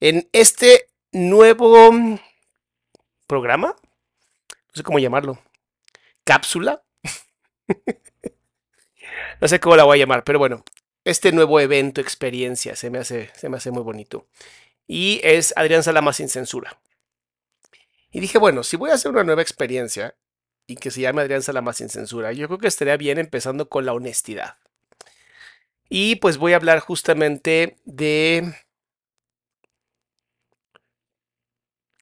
en este nuevo programa. No sé cómo llamarlo. Cápsula. no sé cómo la voy a llamar, pero bueno, este nuevo evento, experiencia, se me hace, se me hace muy bonito. Y es Adrián Salama sin censura. Y dije, bueno, si voy a hacer una nueva experiencia y que se llame Adrián Salama sin censura, yo creo que estaría bien empezando con la honestidad. Y pues voy a hablar justamente de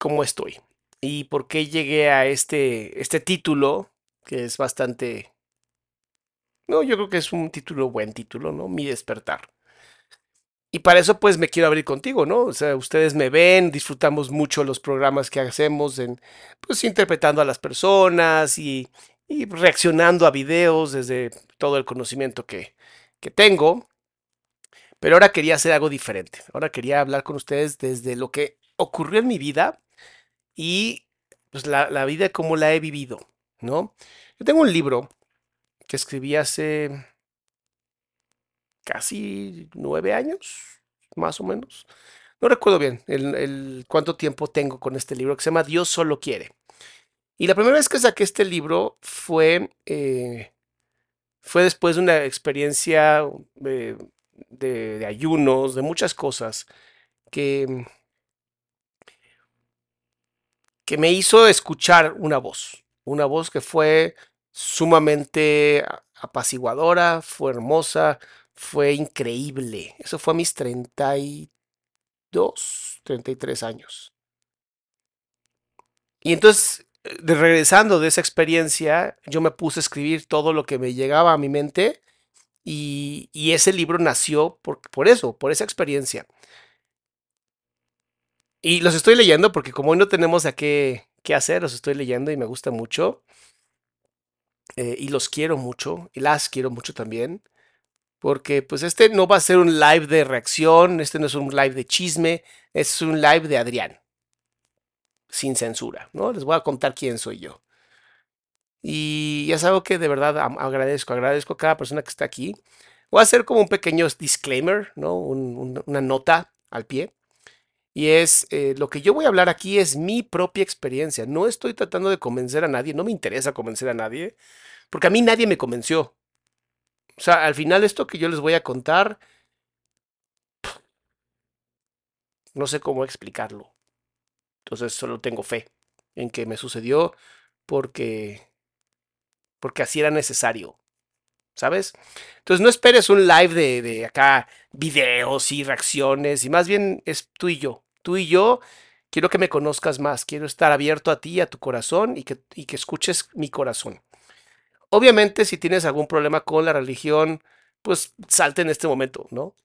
cómo estoy y por qué llegué a este, este título, que es bastante... No, yo creo que es un título, buen título, ¿no? Mi despertar. Y para eso pues me quiero abrir contigo, ¿no? O sea, ustedes me ven, disfrutamos mucho los programas que hacemos en, pues interpretando a las personas y, y reaccionando a videos desde todo el conocimiento que, que tengo. Pero ahora quería hacer algo diferente. Ahora quería hablar con ustedes desde lo que ocurrió en mi vida y pues la, la vida como la he vivido, ¿no? Yo tengo un libro que escribí hace casi nueve años, más o menos. No recuerdo bien el, el, cuánto tiempo tengo con este libro que se llama Dios solo quiere. Y la primera vez que saqué este libro fue, eh, fue después de una experiencia eh, de, de, ayunos, de muchas cosas que, que me hizo escuchar una voz, una voz que fue sumamente apaciguadora, fue hermosa, fue increíble. Eso fue a mis 32, 33 años. Y entonces, de regresando de esa experiencia, yo me puse a escribir todo lo que me llegaba a mi mente y, y ese libro nació por, por eso, por esa experiencia. Y los estoy leyendo porque como hoy no tenemos a qué, qué hacer, los estoy leyendo y me gusta mucho. Eh, y los quiero mucho, y las quiero mucho también. Porque pues este no va a ser un live de reacción, este no es un live de chisme, es un live de Adrián. Sin censura, ¿no? Les voy a contar quién soy yo. Y ya es algo que de verdad agradezco, agradezco a cada persona que está aquí. Voy a hacer como un pequeño disclaimer, ¿no? Un, un, una nota al pie. Y es, eh, lo que yo voy a hablar aquí es mi propia experiencia. No estoy tratando de convencer a nadie, no me interesa convencer a nadie, porque a mí nadie me convenció. O sea, al final esto que yo les voy a contar, no sé cómo explicarlo. Entonces solo tengo fe en que me sucedió porque porque así era necesario. ¿Sabes? Entonces no esperes un live de, de acá videos y reacciones y más bien es tú y yo tú y yo, quiero que me conozcas más, quiero estar abierto a ti, a tu corazón y que, y que escuches mi corazón. Obviamente, si tienes algún problema con la religión, pues salte en este momento, ¿no?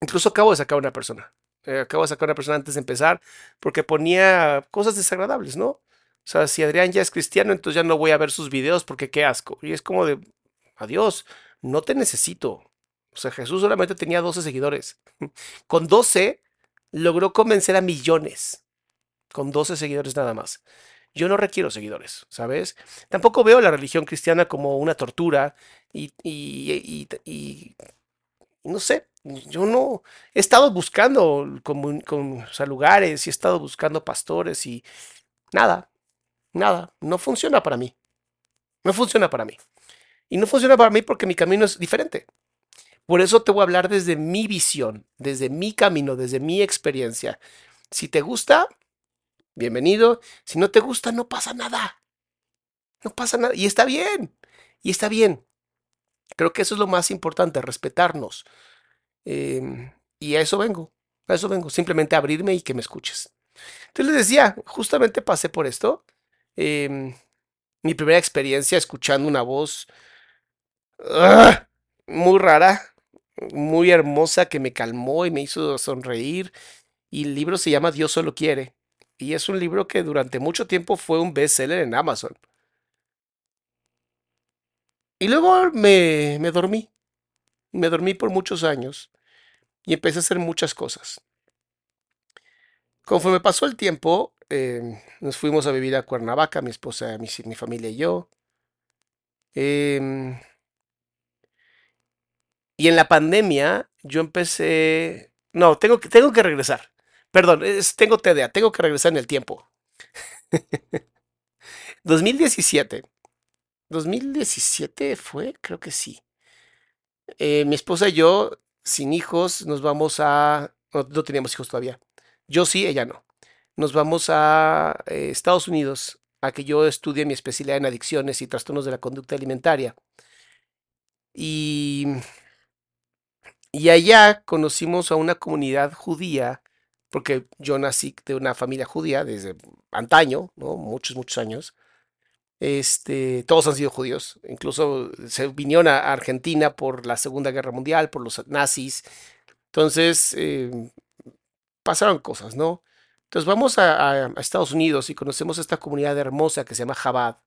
Incluso acabo de sacar a una persona. Eh, acabo de sacar a una persona antes de empezar porque ponía cosas desagradables, ¿no? O sea, si Adrián ya es cristiano, entonces ya no voy a ver sus videos porque qué asco. Y es como de, adiós, no te necesito. O sea, Jesús solamente tenía 12 seguidores. Con 12 logró convencer a millones con 12 seguidores nada más. Yo no requiero seguidores, ¿sabes? Tampoco veo la religión cristiana como una tortura y, y, y, no sé, yo no he estado buscando con, con lugares y he estado buscando pastores y nada, nada, no funciona para mí. No funciona para mí. Y no funciona para mí porque mi camino es diferente. Por eso te voy a hablar desde mi visión, desde mi camino, desde mi experiencia. Si te gusta, bienvenido. Si no te gusta, no pasa nada. No pasa nada. Y está bien. Y está bien. Creo que eso es lo más importante, respetarnos. Em, y a eso vengo. A eso vengo. Simplemente abrirme y que me escuches. Entonces les decía, justamente pasé por esto. Em, mi primera experiencia escuchando una voz ¡ah! muy rara, muy hermosa que me calmó y me hizo sonreír. Y el libro se llama Dios solo quiere. Y es un libro que durante mucho tiempo fue un bestseller en Amazon. Y luego me, me dormí. Me dormí por muchos años y empecé a hacer muchas cosas. Conforme pasó el tiempo, em, nos fuimos a vivir a Cuernavaca, mi esposa, mi, mi familia y yo. Eh, y en la pandemia yo empecé... No, tengo que, tengo que regresar. Perdón, tengo TDA, tengo que regresar en el tiempo. 2017. 2017 fue, creo que sí. Eh, mi esposa y yo, sin hijos, nos vamos a... No, teníamos hijos todavía. Yo sí, ella no. Nos vamos a eh, Estados Unidos a que yo estudie mi especialidad en adicciones y trastornos de la conducta alimentaria. Y y allá conocimos a una comunidad judía, porque yo nací de una familia judía desde antaño, ¿no? Muchos, muchos años. Este, todos han sido judíos, incluso se vinieron a Argentina por la Segunda Guerra Mundial, por los nazis. Entonces, em, pasaron cosas, ¿no? Entonces vamos a, a, Estados Unidos y conocemos esta comunidad hermosa que se llama Chabad.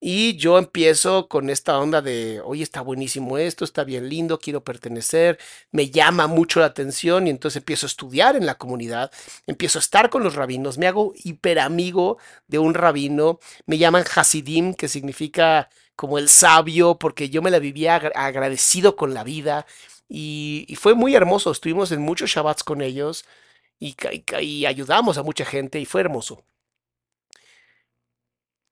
Y yo empiezo con esta onda de, oye, está buenísimo esto, está bien lindo, quiero pertenecer, me llama mucho la atención y entonces empiezo a estudiar en la comunidad, empiezo a estar con los rabinos, me hago hiper amigo de un rabino, me llaman Hasidim, que significa como el sabio, porque yo me la vivía agradecido con la vida y, fue muy hermoso, estuvimos en muchos Shabbats con ellos y, y ayudamos a mucha gente y fue hermoso.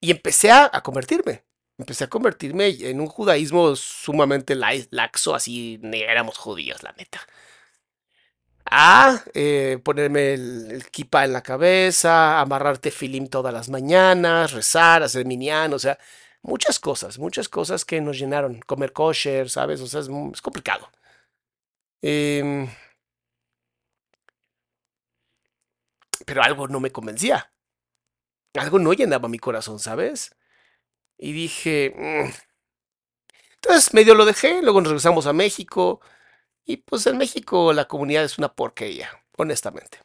Y empecé a, convertirme. Empecé a convertirme en un judaísmo sumamente laxo, así éramos judíos, la neta. A eh, ponerme el, el en la cabeza, amarrarte filim todas las mañanas, rezar, hacer minián, o sea, muchas cosas, muchas cosas que nos llenaron. Comer kosher, ¿sabes? O sea, es, es complicado. Eh, pero algo no me convencía algo no llenaba mi corazón, ¿sabes? Y dije, mm". entonces medio lo dejé, luego nos regresamos a México y pues en México la comunidad es una porquería, honestamente.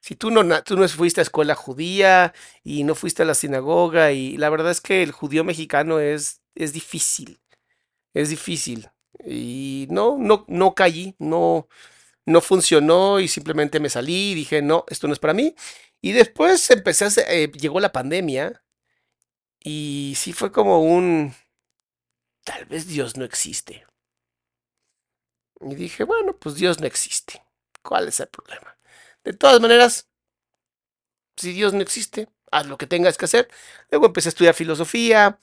Si tú no, tú no fuiste a escuela judía y no fuiste a la sinagoga y la verdad es que el judío mexicano es, es difícil, es difícil. Y no, no, no caí, no, no funcionó y simplemente me salí y dije, no, esto no es para mí. Y después empecé a eh, llegó la pandemia y sí fue como un, tal vez Dios no existe. Y dije, bueno, pues Dios no existe. ¿Cuál es el problema? De todas maneras, si Dios no existe, haz lo que tengas que hacer. Luego empecé a estudiar filosofía.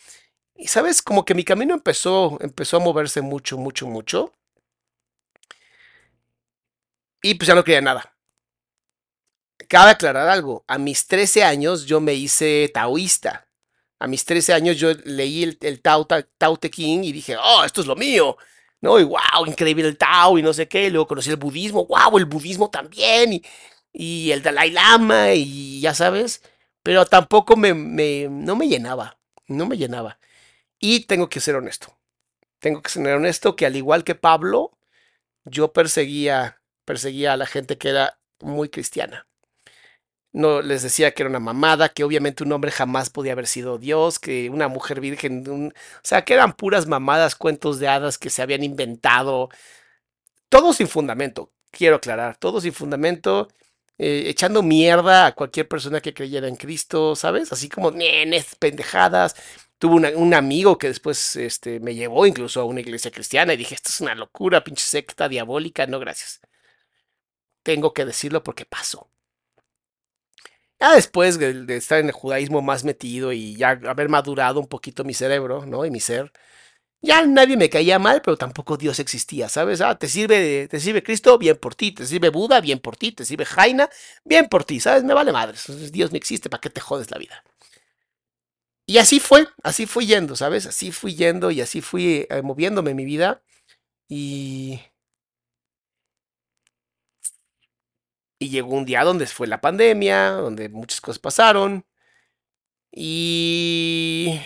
Y sabes, como que mi camino empezó, empezó a moverse mucho, mucho, mucho. Y pues ya no quería nada. Cabe aclarar algo, a mis 13 años yo me hice taoísta. A mis 13 años yo leí el, el Tao, Tao Te King y dije, oh, esto es lo mío. ¿No? Y wow, increíble el Tao y no sé qué. Luego conocí el budismo, wow, el budismo también. Y, y el Dalai Lama y ya sabes. Pero tampoco me, me, no me llenaba. No me llenaba. Y tengo que ser honesto. Tengo que ser honesto que al igual que Pablo, yo perseguía, perseguía a la gente que era muy cristiana no les decía que era una mamada, que obviamente un hombre jamás podía haber sido Dios, que una mujer virgen, o sea, que eran puras mamadas, cuentos de hadas que se habían inventado, todo sin fundamento, quiero aclarar, todo sin fundamento. eh, echando mierda a cualquier persona que creyera en Cristo, ¿sabes? Así como nenes, pendejadas. Tuve un amigo que después este, me llevó incluso a una iglesia cristiana y dije, esto es una locura, pinche secta diabólica, no gracias. Tengo que decirlo porque pasó. Ya después de, estar en el judaísmo más metido y ya haber madurado un poquito mi cerebro, ¿no? Y mi ser, ya nadie me caía mal, pero tampoco Dios existía, ¿sabes? Ah, te sirve, te sirve Cristo, bien por ti, te sirve Buda, bien por ti, te sirve Jaina, bien por ti, ¿sabes? Me vale madre, Dios no existe, ¿para qué te jodes la vida? Y así fue, así fui yendo, ¿sabes? Así fui yendo y así fui eh, moviéndome mi vida. Y... Y llegó un día donde fue la pandemia, donde muchas cosas pasaron. Y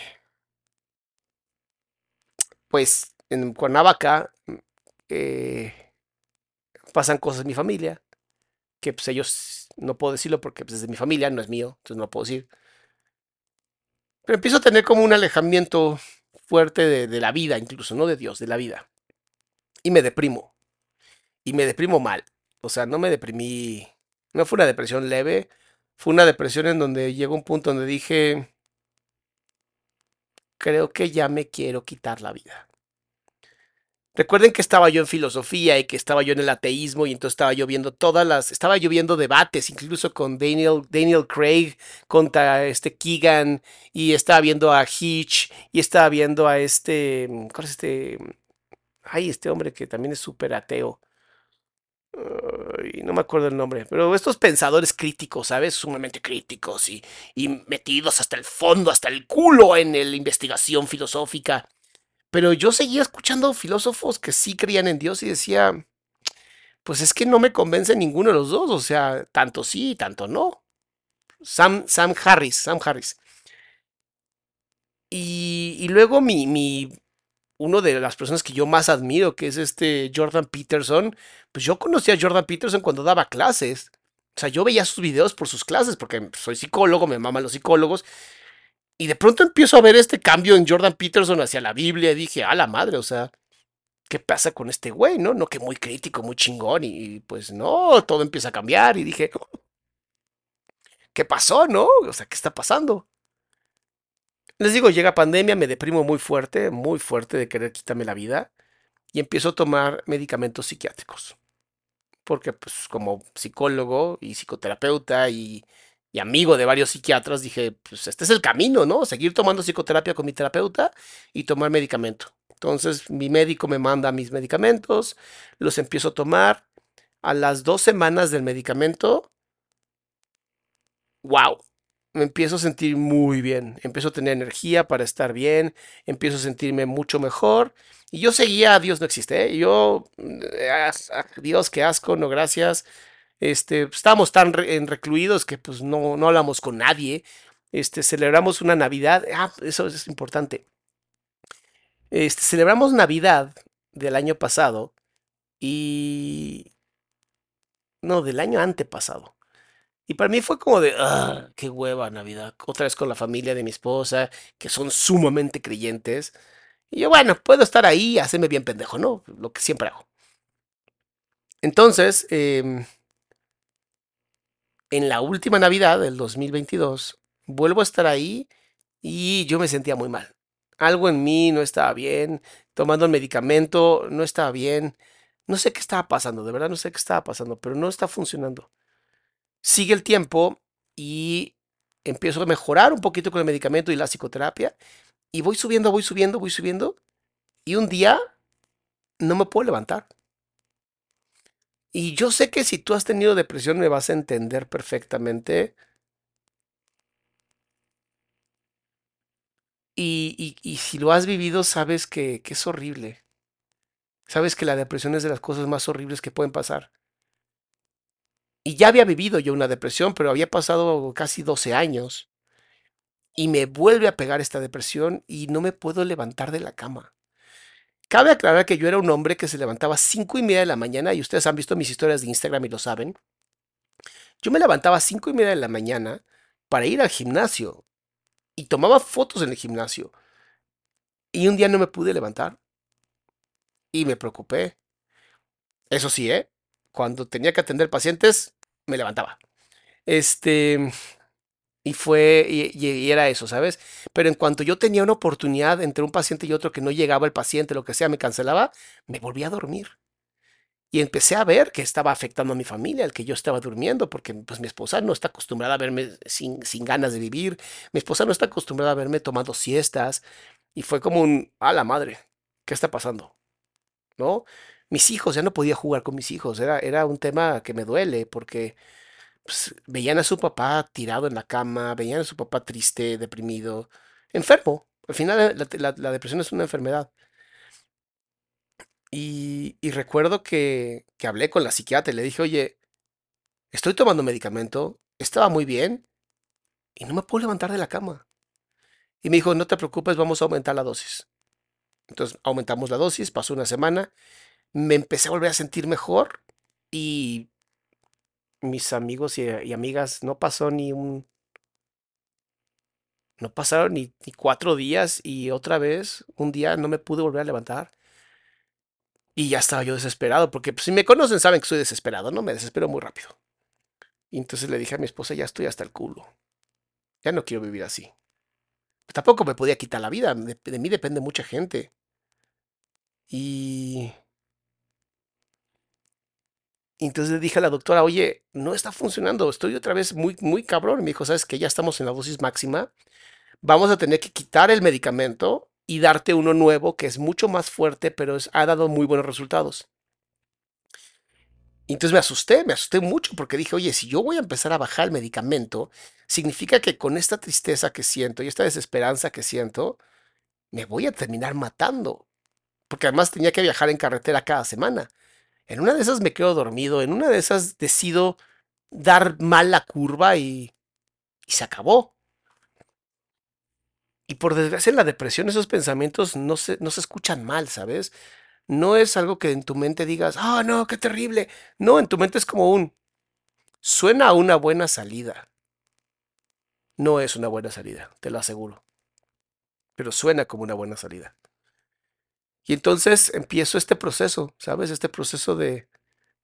pues en Cuernavaca eh, pasan cosas en mi familia, que pues ellos, no puedo decirlo porque pues, es de mi familia, no es mío, entonces no lo puedo decir. Pero empiezo a tener como un alejamiento fuerte de, de la vida, incluso, no de Dios, de la vida. Y me deprimo. Y me deprimo mal. O sea, no me deprimí, no fue una depresión leve, fue una depresión en donde llegó un punto donde dije, creo que ya me quiero quitar la vida. Recuerden que estaba yo en filosofía y que estaba yo en el ateísmo y entonces estaba yo viendo todas las, estaba yo viendo debates, incluso con Daniel, Daniel Craig contra este Keegan y estaba viendo a Hitch y estaba viendo a este, ¿cuál es este? Ay, este hombre que también es súper ateo. No me acuerdo el nombre, pero estos pensadores críticos, ¿sabes? Sumamente críticos y, y metidos hasta el fondo, hasta el culo en la investigación filosófica. Pero yo seguía escuchando filósofos que sí creían en Dios y decía, pues es que no me convence ninguno de los dos, o sea, tanto sí, tanto no. Sam, Sam Harris, Sam Harris. Y, y luego mi, mi, uno de las personas que yo más admiro, que es este Jordan Peterson, pues yo conocí a Jordan Peterson cuando daba clases. O sea, yo veía sus videos por sus clases, porque soy psicólogo, me maman los psicólogos, y de pronto empiezo a ver este cambio en Jordan Peterson hacia la Biblia y dije, a la madre, o sea, ¿qué pasa con este güey? No, no, que muy crítico, muy chingón y, pues no, todo empieza a cambiar y dije, ¿qué pasó, no? O sea, ¿qué está pasando? Les digo, llega pandemia, me deprimo muy fuerte, muy fuerte de querer quitarme la vida y empiezo a tomar medicamentos psiquiátricos. Porque pues como psicólogo y psicoterapeuta y amigo de varios psiquiatras, dije, pues este es el camino, ¿no? Seguir tomando psicoterapia con mi terapeuta y tomar medicamento. Entonces mi médico me manda mis medicamentos, los empiezo a tomar. A las dos semanas del medicamento, wow, me empiezo a sentir muy bien, empiezo a tener energía para estar bien, empiezo a sentirme mucho mejor. Y yo seguía, Dios no existe, ¿eh? yo, eh, Dios, qué asco, no gracias. Este, estábamos tan recluidos que pues no, no hablamos con nadie. Este, celebramos una Navidad. Ah, eso es importante. Este, celebramos Navidad del año pasado y... No, del año antepasado. Y para mí fue como de, ah, qué hueva Navidad. Otra vez con la familia de mi esposa, que son sumamente creyentes. Y yo, bueno, puedo estar ahí y hacerme bien pendejo, ¿no? Lo que siempre hago. Entonces, eh, en la última Navidad del 2022, vuelvo a estar ahí y yo me sentía muy mal. Algo en mí no estaba bien, tomando el medicamento no estaba bien. No sé qué estaba pasando, de verdad no sé qué estaba pasando, pero no está funcionando. Sigue el tiempo y empiezo a mejorar un poquito con el medicamento y la psicoterapia y voy subiendo, voy subiendo, voy subiendo y un día no me puedo levantar. Y yo sé que si tú has tenido depresión me vas a entender perfectamente. Y, y, si lo has vivido, sabes que es horrible. Sabes que la depresión es de las cosas más horribles que pueden pasar. Y ya había vivido yo una depresión, pero había pasado casi 12 años. Y me vuelve a pegar esta depresión y no me puedo levantar de la cama. Cabe aclarar que yo era un hombre que se levantaba a 5 y media de la mañana y ustedes han visto mis historias de Instagram y lo saben. Yo me levantaba a 5 y media de la mañana para ir al gimnasio y tomaba fotos en el gimnasio. Y un día no me pude levantar y me preocupé. Eso sí, ¿eh? Cuando tenía que atender pacientes, me levantaba. Este, y fue, y, era eso, ¿sabes? Pero en cuanto yo tenía una oportunidad entre un paciente y otro que no llegaba el paciente, lo que sea, me cancelaba, me volvía a dormir. Y empecé a ver que estaba afectando a mi familia, el que yo estaba durmiendo, porque pues mi esposa no está acostumbrada a verme sin, sin ganas de vivir, mi esposa no está acostumbrada a verme tomando siestas, y fue como un, a la madre, ¿qué está pasando? ¿No? Mis hijos, ya no podía jugar con mis hijos, era, era un tema que me duele, porque pues, veían a su papá tirado en la cama, veían a su papá triste, deprimido, enfermo. Al final la, depresión es una enfermedad. Y, y recuerdo que, que hablé con la psiquiatra y le dije, oye, estoy tomando medicamento, estaba muy bien y no me puedo levantar de la cama. Y me dijo, no te preocupes, vamos a aumentar la dosis. Entonces aumentamos la dosis, pasó una semana, me empecé a volver a sentir mejor y mis amigos y, amigas no pasó ni un, no pasaron ni, cuatro días y otra vez un día no me pude volver a levantar. Y ya estaba yo desesperado, porque pues, si me conocen saben que soy desesperado, ¿no? Me desespero muy rápido. Y entonces le dije a mi esposa, ya estoy hasta el culo. Ya no quiero vivir así. Tampoco me podía quitar la vida, de mí depende mucha gente. Y... entonces dije a la doctora, oye, no está funcionando, estoy otra vez muy, muy cabrón. Me dijo, ¿sabes que Ya estamos en la dosis máxima. Vamos a tener que quitar el medicamento y darte uno nuevo que es mucho más fuerte, pero es- ha dado muy buenos resultados. Entonces me asusté, me asusté mucho porque dije, oye, si yo voy a empezar a bajar el medicamento, significa que con esta tristeza que siento y esta desesperanza que siento, me voy a terminar matando. Porque además tenía que viajar en carretera cada semana. En una de esas me quedo dormido, en una de esas decido dar mal la curva y, se acabó. Y por desgracia en la depresión esos pensamientos no se, no se escuchan mal, ¿sabes? No es algo que en tu mente digas, ah, no, qué terrible. No, en tu mente es como un, suena una buena salida. No es una buena salida, te lo aseguro. Pero suena como una buena salida. Y entonces empiezo este proceso, ¿sabes? Este proceso de,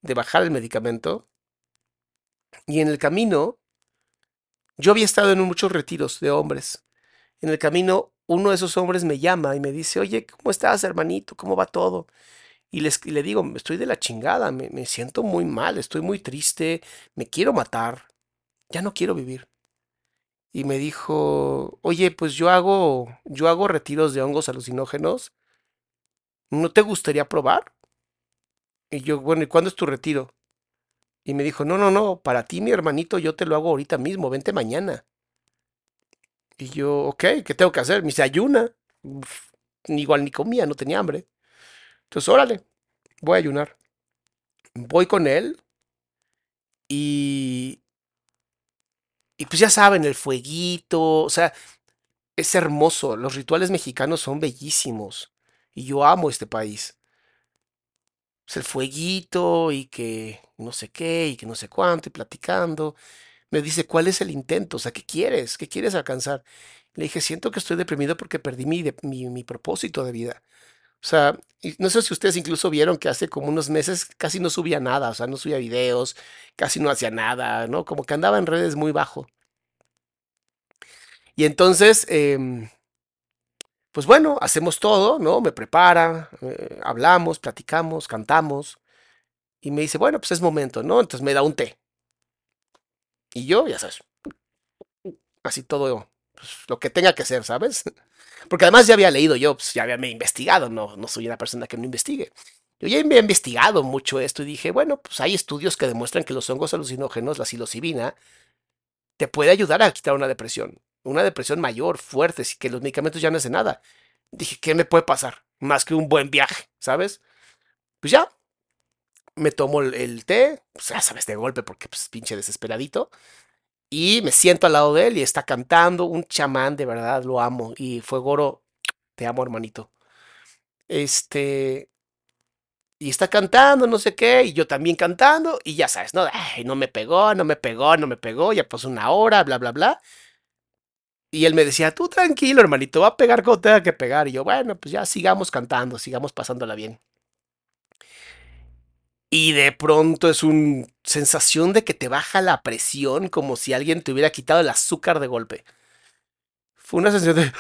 de bajar el medicamento. Y en el camino, yo había estado en muchos retiros de hombres. En el camino, uno de esos hombres me llama y me dice, oye, ¿cómo estás, hermanito? ¿Cómo va todo? Y, le digo, estoy de la chingada, me, me siento muy mal, estoy muy triste, me quiero matar, ya no quiero vivir. Y me dijo, oye, pues yo hago, yo hago retiros de hongos alucinógenos, ¿no te gustaría probar? Y yo, bueno, ¿y cuándo es tu retiro? Y me dijo, no, no, no, para ti, mi hermanito, yo te lo hago ahorita mismo, vente mañana. Y yo, ok, ¿qué tengo que hacer? Me dice, ayuna. Uf, igual ni comía, no tenía hambre. Entonces, órale, voy a ayunar. Voy con él y, y pues ya saben, el fueguito, o sea, es hermoso. Los rituales mexicanos son bellísimos y yo amo este país. Pues el fueguito y que no sé qué y que no sé cuánto y platicando. Me dice, ¿cuál es el intento? O sea, ¿qué quieres? ¿Qué quieres alcanzar? Le dije, siento que estoy deprimido porque perdí mi, mi, mi propósito de vida. O sea, no sé si ustedes incluso vieron que hace como unos meses casi no subía nada, o sea, no subía videos, casi no hacía nada, ¿no? Como que andaba en redes muy bajo. Y entonces, em, pues bueno, hacemos todo, ¿no? Me prepara, eh, hablamos, platicamos, cantamos, y me dice, bueno, pues es momento, ¿no? Entonces me da un té. Y yo, ya sabes, así todo, pues, lo que tenga que ser, ¿sabes? Porque además ya había leído yo, pues ya había me investigado, no, no soy una persona que no investigue. Yo ya había investigado mucho esto y dije, bueno, pues hay estudios que demuestran que los hongos alucinógenos, la psilocibina, te puede ayudar a quitar una depresión, una depresión mayor, fuerte, si que los medicamentos ya no hacen nada. Dije, ¿qué me puede pasar? Más que un buen viaje, ¿sabes? Pues ya, me tomo el, el té, pues ya sabes, de golpe, porque pues pinche desesperadito. Y me siento al lado de él y está cantando, un chamán, de verdad, lo amo. Y fue Goro, te amo, hermanito. Este, y está cantando, no sé qué, y yo también cantando, y ya sabes, ¿no? Ay, no me pegó, no me pegó, no me pegó, ya pasó una hora, bla, bla, bla. Y él me decía, tú tranquilo, hermanito, va a pegar como tenga que pegar. Y yo, bueno, pues ya sigamos cantando, sigamos pasándola bien. Y de pronto es una sensación de que te baja la presión como si alguien te hubiera quitado el azúcar de golpe. Fue una sensación de...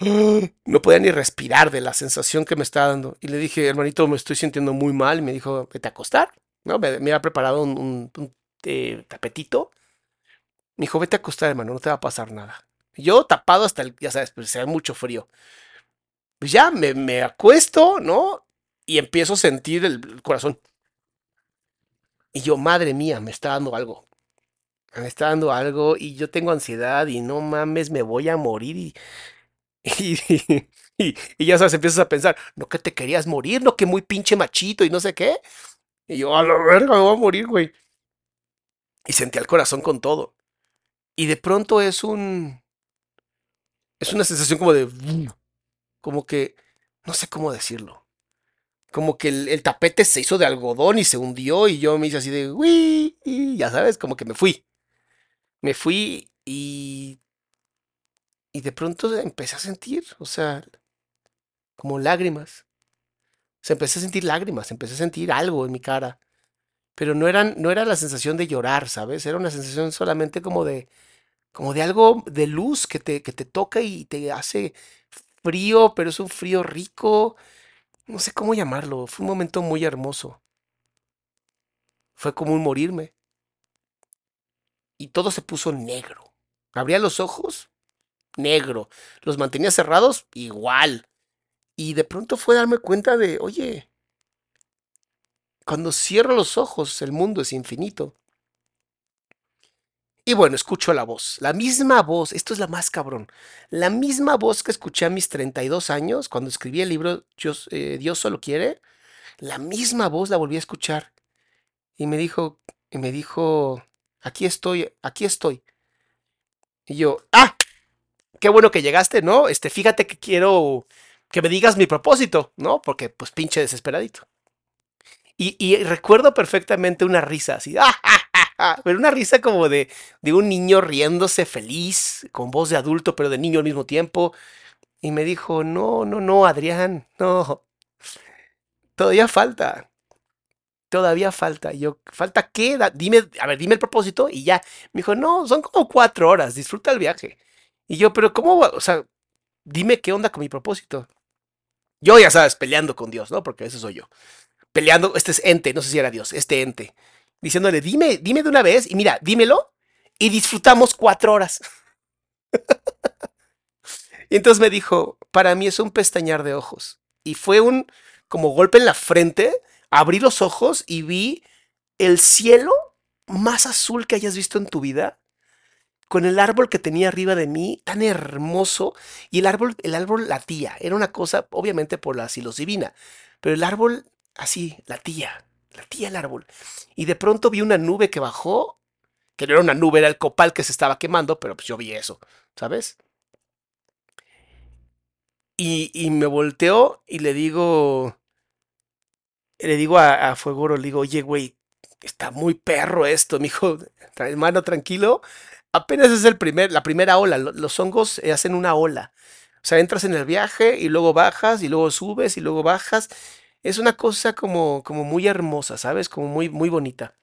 No podía ni respirar de la sensación que me estaba dando. Y le dije, hermanito, me estoy sintiendo muy mal. Y me dijo, vete a acostar. ¿No? Me, había preparado un, eh, tapetito. Me dijo, vete a acostar, hermano, no te va a pasar nada. Yo tapado hasta el, ya sabes, pues se mucho frío. Pues ya me, me acuesto, ¿no? Y empiezo a sentir el corazón. Y yo, madre mía, me está dando algo. Me está dando algo y yo tengo ansiedad y no mames, me voy a morir. Y, y, y, ya sabes, empiezas a pensar, no que te querías morir, no que muy pinche machito y no sé qué. Y yo, a la verga, me voy a morir, güey. Y sentí el corazón con todo. Y de pronto es un. Es una sensación como de. Como que. No sé cómo decirlo. Como que el, tapete se hizo de algodón y se hundió. Y yo me hice así de. Uy, y ya sabes, como que me fui. Me fui y. Y de pronto empecé a sentir, o sea, como lágrimas. Se empecé a sentir lágrimas, empecé a sentir algo en mi cara. Pero no, eran, no era la sensación de llorar, ¿sabes? Era una sensación solamente como de, como de algo de luz que te, que te toca y te hace frío, pero es un frío rico. No sé cómo llamarlo. Fue un momento muy hermoso. Fue como un morirme. Y todo se puso negro. Abría los ojos, negro. Los mantenía cerrados, igual. Y de pronto fue darme cuenta de, oye, cuando cierro los ojos el mundo es infinito. Y bueno, escucho la voz, la misma voz, esto es la más cabrón, la misma voz que escuché a mis 32 años cuando escribí el libro Dios, eh, Dios solo quiere, la misma voz la volví a escuchar. Y me dijo, y me dijo, aquí estoy, aquí estoy. Y yo, ah, qué bueno que llegaste, ¿no? Este, fíjate que quiero que me digas mi propósito, ¿no? Porque pues pinche desesperadito. Y, recuerdo perfectamente una risa así, ¡ah, pero una risa como de, de un niño riéndose feliz, con voz de adulto, pero de niño al mismo tiempo. Y me dijo, no, no, no, Adrián, no. Todavía falta. Todavía falta. Y yo, ¿falta qué? Dime, a ver, dime el propósito y ya. Me dijo, no, son como cuatro horas, disfruta el viaje. Y yo, pero ¿cómo? O sea, dime qué onda con mi propósito. Yo ya sabes, peleando con Dios, ¿no? Porque ese soy yo. Peleando, este es ente, no sé si era Dios, este ente. Diciéndole, dime, dime de una vez y mira, dímelo y disfrutamos cuatro horas. y entonces me dijo, para mí es un pestañar de ojos. Y fue un como golpe en la frente, abrí los ojos y vi el cielo más azul que hayas visto en tu vida con el árbol que tenía arriba de mí, tan hermoso, y el árbol, el árbol latía, era una cosa, obviamente por la psilocibina, pero el árbol así, latía, latía el árbol. Y de pronto vi una nube que bajó, que no era una nube, era el copal que se estaba quemando, pero pues yo vi eso, ¿sabes? Y, y me volteó y le digo, le digo a, a Fuegoro, le digo, oye, güey, está muy perro esto, me dijo, hermano, tranquilo, apenas es el primer, la primera ola. Los hongos hacen una ola. O sea, entras en el viaje y luego bajas y luego subes y luego bajas. Es una cosa como, como muy hermosa, ¿sabes? Como muy, muy bonita.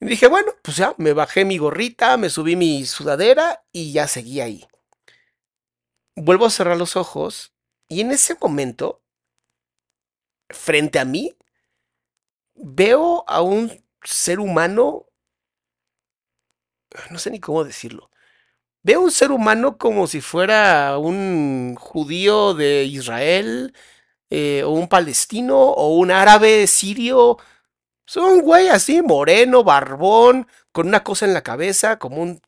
Dije, bueno, pues ya, me bajé mi gorrita, me subí mi sudadera y ya seguí ahí. Vuelvo a cerrar los ojos y en ese momento, frente a mí, veo a un ser humano no sé ni cómo decirlo. Veo un ser humano como si fuera un judío de Israel, eh, o un palestino, o un árabe sirio. Son güey así, moreno, barbón, con una cosa en la cabeza, como un,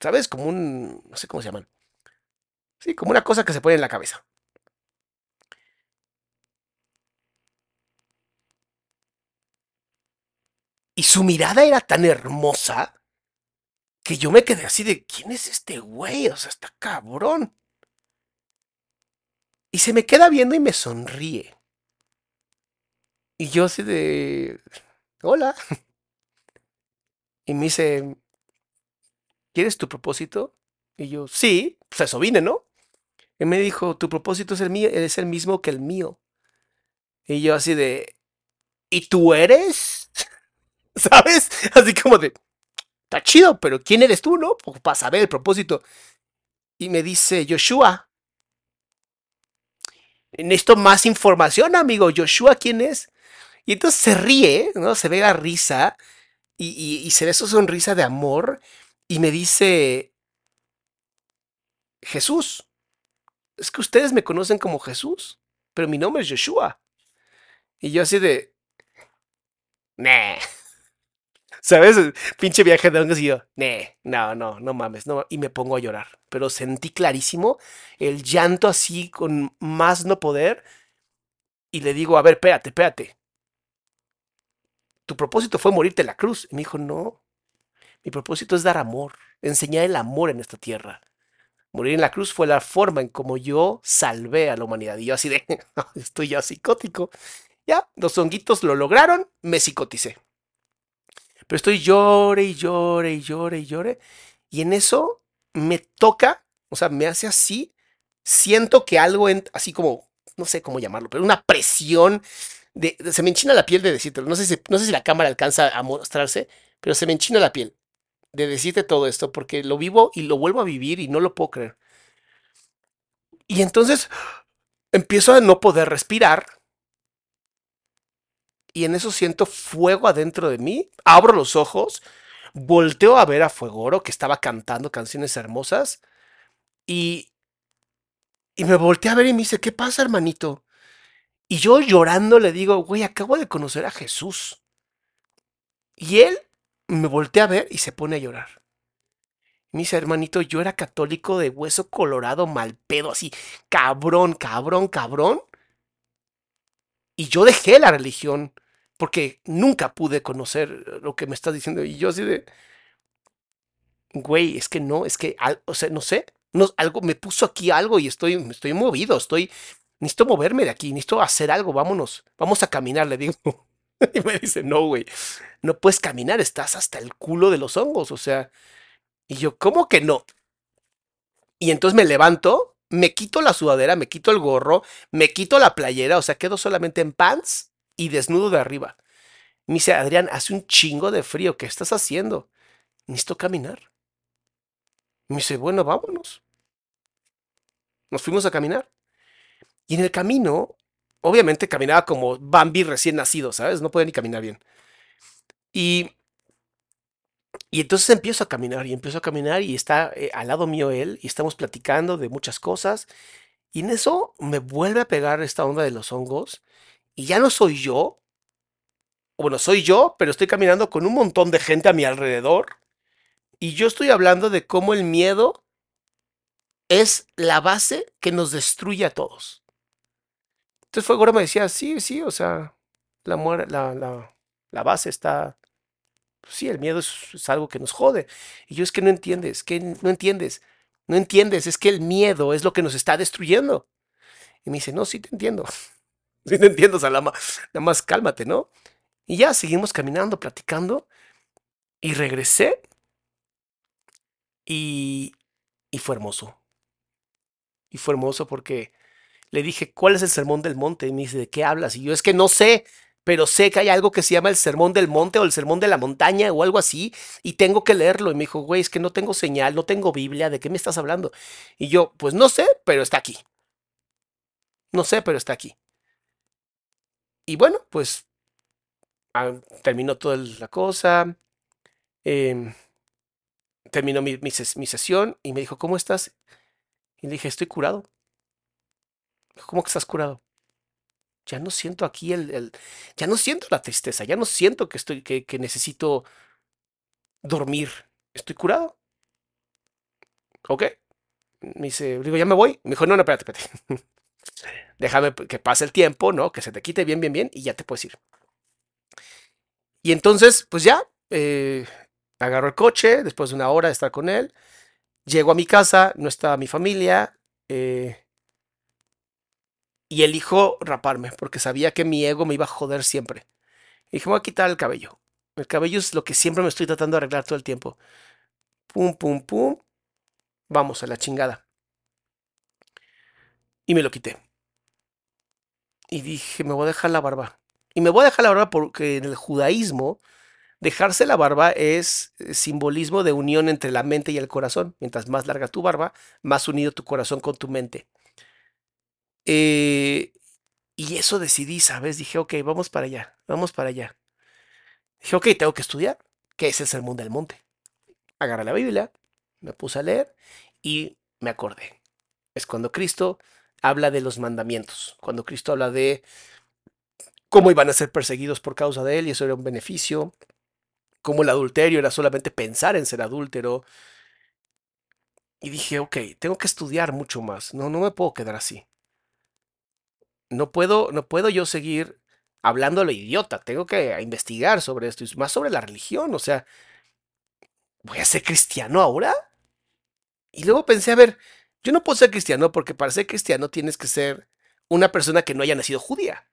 ¿sabes? Como un, no sé cómo se llaman. Sí, como una cosa que se pone en la cabeza. Y su mirada era tan hermosa que yo me quedé así de, ¿quién es este güey? O sea, está cabrón. Y se me queda viendo y me sonríe. Y yo así de, hola. Y me dice, ¿quieres tu propósito? Y yo, sí, pues eso vine, ¿no? Y me dijo, tu propósito es el mío, es el mismo que el mío. Y yo así de, ¿y tú eres? ¿Sabes? Así como de, está chido, pero ¿quién eres tú, no? Pues, para saber el propósito. Y me dice, Joshua. Necesito más información, amigo. Joshua, ¿quién es? Y entonces se ríe, ¿no? Se ve la risa y, y, se ve su sonrisa de amor y me dice, Jesús, es que ustedes me conocen como Jesús, pero mi nombre es Joshua. Y yo así de, nah. ¿Sabes? Pinche viaje de hongos y yo, nah, no, no, no mames, no. Y me pongo a llorar. Pero sentí clarísimo el llanto así con más no poder. Y le digo, a ver, espérate, espérate. Tu propósito fue morirte en la cruz. Y me dijo, no. Mi propósito es dar amor, enseñar el amor en esta tierra. Morir en la cruz fue la forma en como yo salvé a la humanidad. Y yo así de, estoy ya psicótico. Ya, los honguitos lo lograron, me psicoticé. Pero estoy llore y llore y llore y llore. Y en eso me toca, o sea, me hace así. Siento que algo, así como, no sé cómo llamarlo, pero una presión. De, de, se me enchina la piel de decirte, no sé, si, no sé si la cámara alcanza a mostrarse, pero se me enchina la piel de decirte todo esto porque lo vivo y lo vuelvo a vivir y no lo puedo creer. Y entonces empiezo a no poder respirar y en eso siento fuego adentro de mí, abro los ojos, volteo a ver a Fuegoro que estaba cantando canciones hermosas y, y me volteé a ver y me dice, ¿qué pasa hermanito? Y yo llorando le digo, güey, acabo de conocer a Jesús. Y él me volteé a ver y se pone a llorar. Me dice, hermanito, yo era católico de hueso colorado, mal pedo, así, cabrón, cabrón, cabrón. Y yo dejé la religión porque nunca pude conocer lo que me estás diciendo. Y yo así de, güey, es que no, es que, o sea, no sé, no, algo me puso aquí algo y estoy, estoy movido, estoy, necesito moverme de aquí, necesito hacer algo, vámonos, vamos a caminar, le digo. Y me dice, no, güey, no puedes caminar, estás hasta el culo de los hongos, o sea. Y yo, ¿cómo que no? Y entonces me levanto, me quito la sudadera, me quito el gorro, me quito la playera, o sea, quedo solamente en pants y desnudo de arriba. Me dice, Adrián, hace un chingo de frío, ¿qué estás haciendo? Necesito caminar. Me dice, bueno, vámonos. Nos fuimos a caminar. Y en el camino obviamente caminaba como Bambi recién nacido, ¿sabes? No podía ni caminar bien. Y, y entonces empiezo a caminar y empiezo a caminar y está eh, al lado mío él y estamos platicando de muchas cosas. Y en eso me vuelve a pegar esta onda de los hongos y ya no soy yo. Bueno, soy yo, pero estoy caminando con un montón de gente a mi alrededor. Y yo estoy hablando de cómo el miedo es la base que nos destruye a todos. Entonces Fuegoro me decía, sí, sí, o sea, la, la, la, la base está... Sí, el miedo es, es, algo que nos jode. Y yo es que no entiendes, que no entiendes, no entiendes, es que el miedo es lo que nos está destruyendo. Y me dice, no, sí te entiendo. sí te entiendo, Salama. Nada más cálmate, ¿no? Y ya seguimos caminando, platicando. Y regresé. Y, y fue hermoso. Y fue hermoso porque le dije, ¿cuál es el sermón del monte? Y me dice, ¿de qué hablas? Y yo, es que no sé, pero sé que hay algo que se llama el sermón del monte o el sermón de la montaña o algo así, y tengo que leerlo. Y me dijo, güey, es que no tengo señal, no tengo Biblia, ¿de qué me estás hablando? Y yo, pues no sé, pero está aquí. No sé, pero está aquí. Y bueno, pues ah, terminó toda la cosa. Eh, terminó mi, mi, mi sesión y me dijo, ¿cómo estás? Y le dije, estoy curado. ¿Cómo que estás curado? Ya no siento aquí el, el, ya no siento la tristeza, ya no siento que estoy, que, que necesito dormir. Estoy curado. ¿Ok? Me dice, digo, ya me voy. Me dijo, no, no, espérate, espérate. Déjame que pase el tiempo, ¿no? Que se te quite bien, bien, bien y ya te puedes ir. Y entonces, pues ya, eh, agarro el coche después de una hora de estar con él. Llego a mi casa, no estaba mi familia. Eh, y elijo raparme porque sabía que mi ego me iba a joder siempre. Y dije, me voy a quitar el cabello. El cabello es lo que siempre me estoy tratando de arreglar todo el tiempo. Pum, pum, pum. Vamos a la chingada. Y me lo quité. Y dije, me voy a dejar la barba. Y me voy a dejar la barba porque en el judaísmo dejarse la barba es eh, simbolismo de unión entre la mente y el corazón. Mientras más larga tu barba, más unido tu corazón con tu mente. Eh, y eso decidí, ¿sabes? Dije, ok, vamos para allá, vamos para allá. Dije, ok, tengo que estudiar. ¿Qué es el sermón del monte? Agarré la Biblia, me puse a leer y me acordé. Es cuando Cristo habla de los mandamientos, cuando Cristo habla de cómo iban a ser perseguidos por causa de él y eso era un beneficio, cómo el adulterio era solamente pensar en ser adúltero. Y dije, ok, tengo que estudiar mucho más, no, no me puedo quedar así. No puedo, no puedo yo seguir hablando a lo idiota, tengo que investigar sobre esto y más sobre la religión, o sea, ¿voy a ser cristiano ahora? Y luego pensé, a ver, yo no puedo ser cristiano porque para ser cristiano tienes que ser una persona que no haya nacido judía.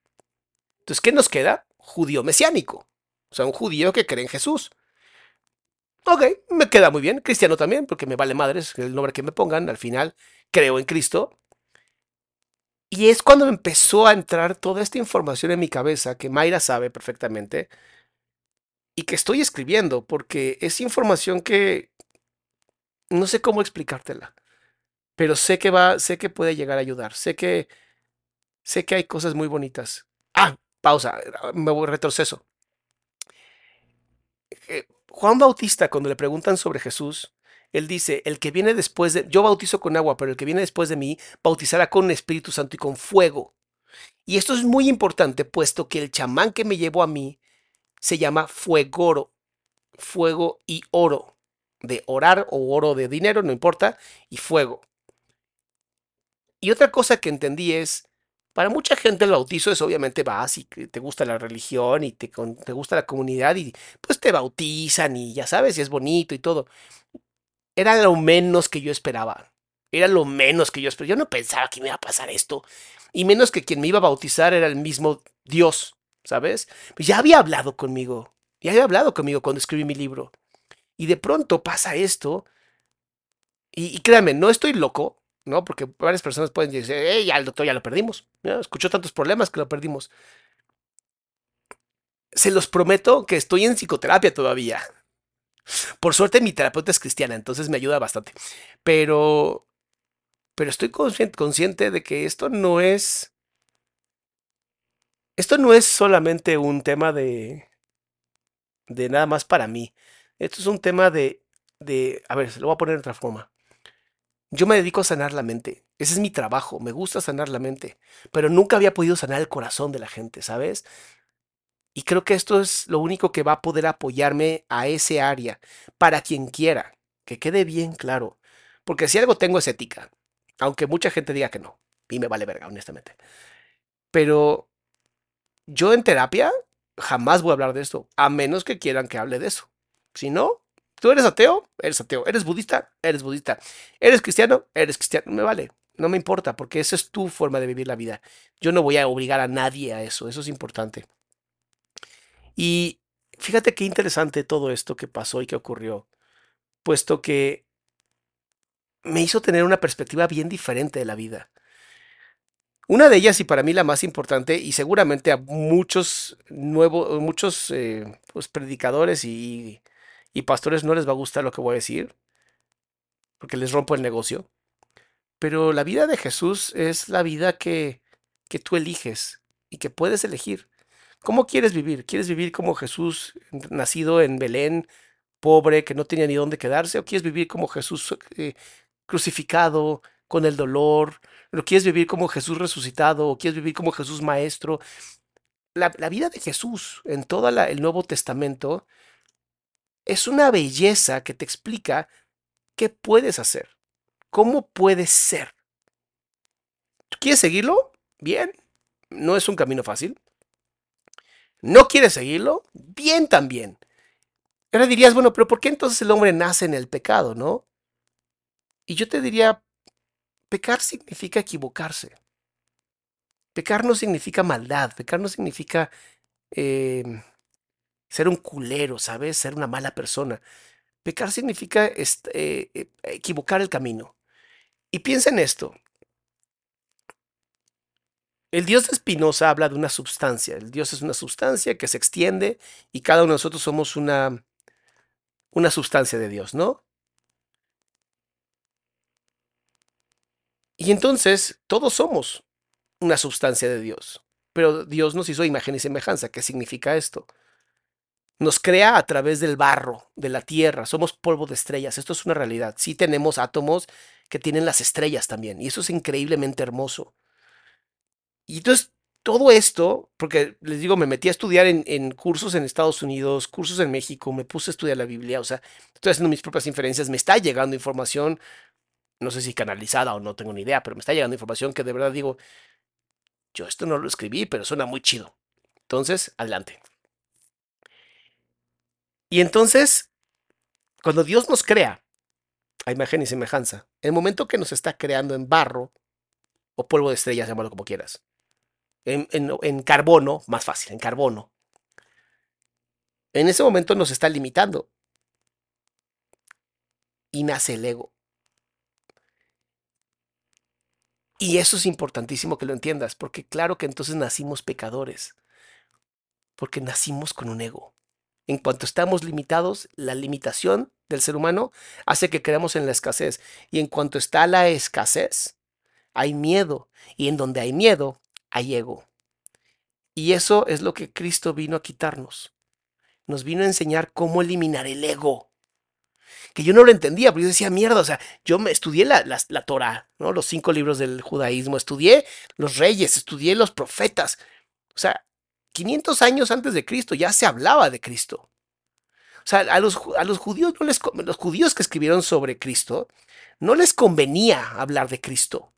Entonces, ¿qué nos queda? Judío mesiánico. O sea, un judío que cree en Jesús. Ok, me queda muy bien. Cristiano también, porque me vale madres el nombre que me pongan. Al final, creo en Cristo. Y es cuando empezó a entrar toda esta información en mi cabeza, que Mayra sabe perfectamente, y que estoy escribiendo, porque es información que no sé cómo explicártela, pero sé que va, sé que puede llegar a ayudar, sé que, sé que hay cosas muy bonitas. Ah, pausa, me voy retroceso. Eh, Juan Bautista, cuando le preguntan sobre Jesús, él dice, el que viene después de, yo bautizo con agua, pero el que viene después de mí bautizará con Espíritu Santo y con fuego. Y esto es muy importante, puesto que el chamán que me llevó a mí se llama fuegoro, fuego y oro, de orar o oro de dinero, no importa, y fuego. Y otra cosa que entendí es, para mucha gente el bautizo es obviamente vas y te gusta la religión y te, te gusta la comunidad y pues te bautizan y ya sabes, y es bonito y todo era lo menos que yo esperaba. Era lo menos que yo esperaba. Yo no pensaba que me iba a pasar esto. Y menos que quien me iba a bautizar era el mismo Dios, ¿sabes? Pues ya había hablado conmigo. Ya había hablado conmigo cuando escribí mi libro. Y de pronto pasa esto. Y, créanme, no estoy loco, ¿no? Porque varias personas pueden decir, hey, ya el doctor ya lo perdimos. Escuchó tantos problemas que lo perdimos. Se los prometo que estoy en psicoterapia todavía. Por suerte mi terapeuta es cristiana, entonces me ayuda bastante. Pero, pero estoy consciente de que esto no es, esto no es solamente un tema de, de nada más para mí. Esto es un tema de, de, a ver, se lo voy a poner de otra forma. Yo me dedico a sanar la mente. Ese es mi trabajo. Me gusta sanar la mente. Pero nunca había podido sanar el corazón de la gente, ¿sabes? Y creo que esto es lo único que va a poder apoyarme a ese área, para quien quiera, que quede bien claro. Porque si algo tengo es ética, aunque mucha gente diga que no, y me vale verga, honestamente. Pero yo en terapia jamás voy a hablar de esto, a menos que quieran que hable de eso. Si no, tú eres ateo, eres ateo. Eres budista, eres budista. Eres cristiano, eres cristiano. Me vale, no me importa, porque esa es tu forma de vivir la vida. Yo no voy a obligar a nadie a eso, eso es importante. Y fíjate qué interesante todo esto que pasó y que ocurrió, puesto que me hizo tener una perspectiva bien diferente de la vida. Una de ellas, y para mí la más importante, y seguramente a muchos nuevos, muchos eh, pues, predicadores y, y pastores no les va a gustar lo que voy a decir, porque les rompo el negocio. Pero la vida de Jesús es la vida que, que tú eliges y que puedes elegir. ¿Cómo quieres vivir? ¿Quieres vivir como Jesús, nacido en Belén, pobre, que no tenía ni dónde quedarse? ¿O quieres vivir como Jesús eh, crucificado, con el dolor? ¿O quieres vivir como Jesús resucitado? ¿O quieres vivir como Jesús maestro? La, vida de Jesús en todo el Nuevo Testamento es una belleza que te explica qué puedes hacer, cómo puedes ser. ¿Quieres seguirlo? Bien. No es un camino fácil, ¿No quieres seguirlo? Bien también. Ahora dirías, bueno, pero ¿por qué entonces el hombre nace en el pecado, no? Y yo te diría, pecar significa equivocarse. Pecar no significa maldad, pecar no significa em, ser un culero, ¿sabes? Ser una mala persona. Pecar significa este, eh, equivocar el camino. Y piensa en esto. El Dios de Spinoza habla de una sustancia. El Dios es una sustancia que se extiende y cada uno de nosotros somos una, una sustancia de Dios, ¿no? Y entonces todos somos una sustancia de Dios. Pero Dios nos hizo imagen y semejanza. ¿Qué significa esto? Nos crea a través del barro, de la tierra. Somos polvo de estrellas. Esto es una realidad. Sí tenemos átomos que tienen las estrellas también. Y eso es increíblemente hermoso. Y entonces todo esto, porque les digo, me metí a estudiar en, en, cursos en Estados Unidos, cursos en México, me puse a estudiar la Biblia, o sea, estoy haciendo mis propias inferencias, me está llegando información, no sé si canalizada o no tengo ni idea, pero me está llegando información que de verdad digo, yo esto no lo escribí, pero suena muy chido. Entonces, adelante. Y entonces, cuando Dios nos crea a imagen y semejanza, el momento que nos está creando en barro o polvo de estrellas, llámalo como quieras, en, carbono, más fácil, en carbono, en ese momento nos está limitando. Y nace el ego. Y eso es importantísimo que lo entiendas, porque claro que entonces nacimos pecadores, porque nacimos con un ego. En cuanto estamos limitados, la limitación del ser humano hace que creamos en la escasez. Y en cuanto está la escasez, hay miedo. Y en donde hay miedo, hay ego. Y eso es lo que Cristo vino a quitarnos. Nos vino a enseñar cómo eliminar el ego que yo no lo entendía, pero yo decía, mierda, o sea, yo me estudié la, la, la Torah, ¿no? Los cinco libros del judaísmo, estudié los reyes, estudié los profetas. O sea, 500 años antes de Cristo ya se hablaba de Cristo. O sea, a los, a los judíos no les, los judíos que escribieron sobre Cristo, no les convenía hablar de Cristo.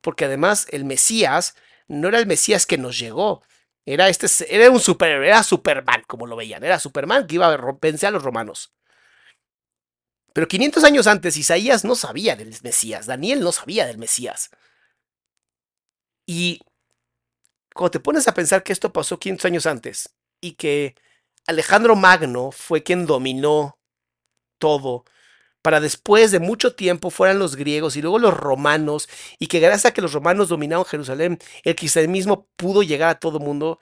Porque además el Mesías no era el Mesías que nos llegó. Era este, era un super, era Superman, como lo veían. Era Superman que iba a vencer a los romanos. Pero 500 años antes, Isaías no sabía del Mesías, Daniel no sabía del Mesías. Y cuando te pones a pensar que esto pasó 500 años antes y que Alejandro Magno fue quien dominó todo, para después de mucho tiempo fueran los griegos y luego los romanos, y que gracias a que los romanos dominaron Jerusalén, el cristianismo pudo llegar a todo mundo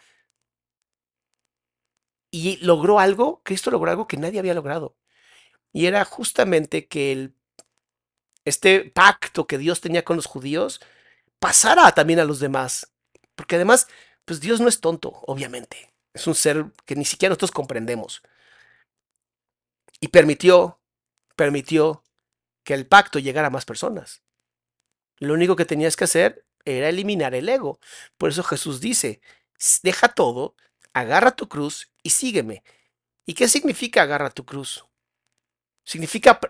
y logró algo, Cristo logró algo que nadie había logrado y era justamente que el, este pacto que Dios tenía con los judíos pasara también a los demás. Porque además, pues Dios no es tonto, obviamente. Es un ser que ni siquiera nosotros comprendemos. Y permitió, permitió que el pacto llegara a más personas. Lo único que tenías que hacer era eliminar el ego. Por eso Jesús dice, deja todo, agarra tu cruz y sígueme. ¿Y qué significa agarra tu cruz? Significa